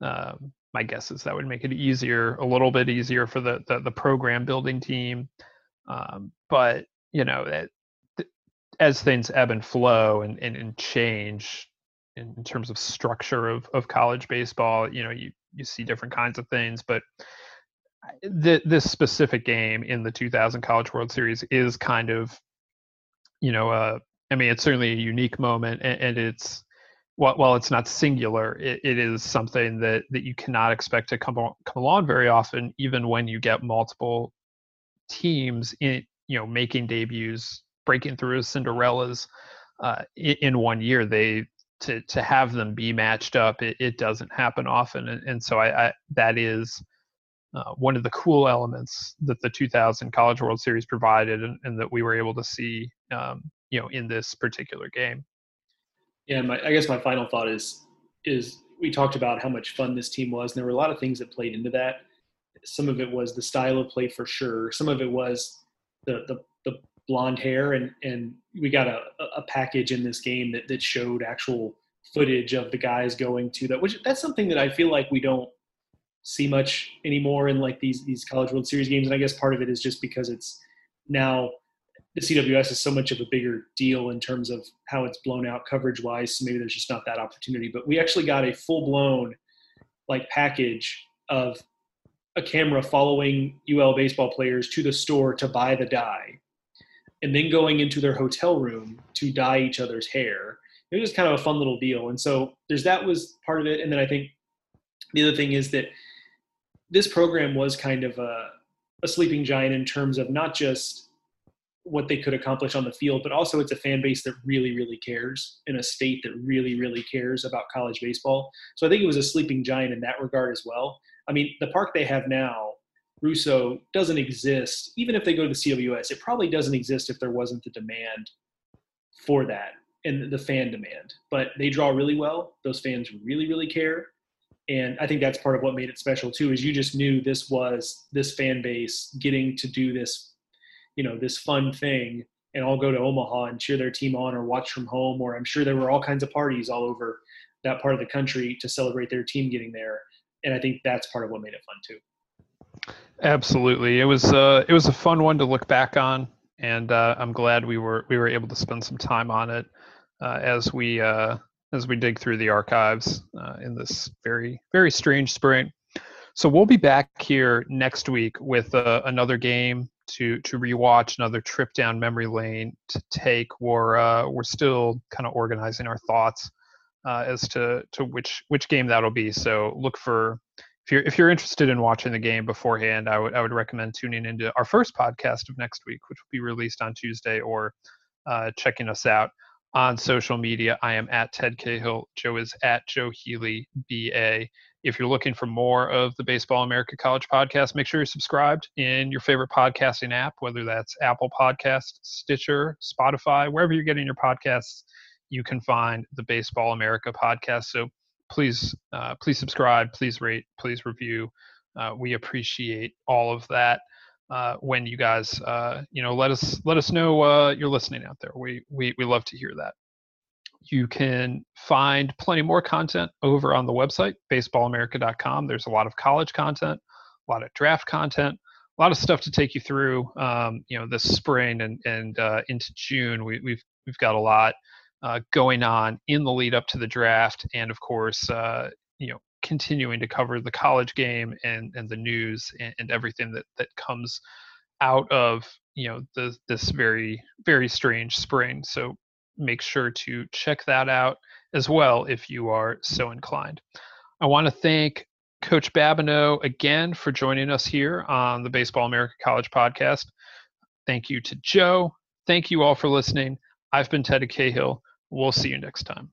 um, my guess is that would make it easier a little bit easier for the the, the program building team. Um, but you know that as things ebb and flow and, and, and change in, in, terms of structure of, of college baseball you know you you see different kinds of things but the, this specific game in the 2000 College World Series is kind of, you know, uh, I mean, it's certainly a unique moment, and, and it's while, while it's not singular, it, it is something that that you cannot expect to come come along very often, even when you get multiple teams in, you know, making debuts, breaking through as Cinderellas uh, in, in one year. They to to have them be matched up, it, it doesn't happen often, and, and so I, I that is uh, one of the cool elements that the 2000 College World Series provided, and, and that we were able to see, um, you know, in this particular game. Yeah, my, I guess my final thought is is we talked about how much fun this team was, and there were a lot of things that played into that. Some of it was the style of play for sure. Some of it was the the, the blonde hair, and and we got a, a package in this game that that showed actual footage of the guys going to that. Which that's something that I feel like we don't see much anymore in like these these College World Series games, and I guess part of it is just because it's now the CWS is so much of a bigger deal in terms of how it's blown out coverage wise. So maybe there's just not that opportunity. But we actually got a full blown like package of a camera following UL baseball players to the store to buy the dye, and then going into their hotel room to dye each other's hair. It was kind of a fun little deal. And so there's that was part of it. And then I think the other thing is that this program was kind of a, a sleeping giant in terms of not just what they could accomplish on the field, but also it's a fan base that really, really cares in a state that really, really cares about college baseball. So I think it was a sleeping giant in that regard as well. I mean, the park they have now, Russo, doesn't exist. Even if they go to the CWS, it probably doesn't exist if there wasn't the demand for that and the fan demand. But they draw really well. Those fans really, really care and I think that's part of what made it special too. Is you just knew this was this fan base getting to do this, you know, this fun thing, and all go to Omaha and cheer their team on, or watch from home, or I'm sure there were all kinds of parties all over that part of the country to celebrate their team getting there. And I think that's part of what made it fun too. Absolutely, it was uh, it was a fun one to look back on, and uh, I'm glad we were we were able to spend some time on it uh, as we uh, as we dig through the archives uh, in this very, very strange spring. So we'll be back here next week with uh, another game to to rewatch, another trip down memory lane to take. We're uh, we're still kind of organizing our thoughts uh, as to to which which game that'll be. So look for if you're if you're interested in watching the game beforehand, I would I would recommend tuning into our first podcast of next week, which will be released on Tuesday, or uh, checking us out on social media. I am at Ted Cahill. Joe is at Joe Healy BA. If you're looking for more of the Baseball America College podcast, make sure you're subscribed in your favorite podcasting app, whether that's Apple Podcast, Stitcher, Spotify, wherever you're getting your podcasts, you can find the Baseball America podcast. So please, uh, please subscribe, please rate, please review. Uh, we appreciate all of that. uh, when you guys, uh, you know, let us let us know uh, you're listening out there. We we we love to hear that. You can find plenty more content over on the website baseballamerica.com. There's a lot of college content, a lot of draft content, a lot of stuff to take you through. Um, you know, this spring and and uh, into June, we, we've we've got a lot uh, going on in the lead up to the draft, and of course, uh, you know, continuing to cover the college game and and the news and, and everything that that comes out of you know the this very very strange spring. So make sure to check that out as well if you are so inclined. I want to thank Coach Babineaux again for joining us here on the Baseball America College podcast. Thank you to Joe. Thank you all for listening. I've been Teddy Cahill. We'll see you next time.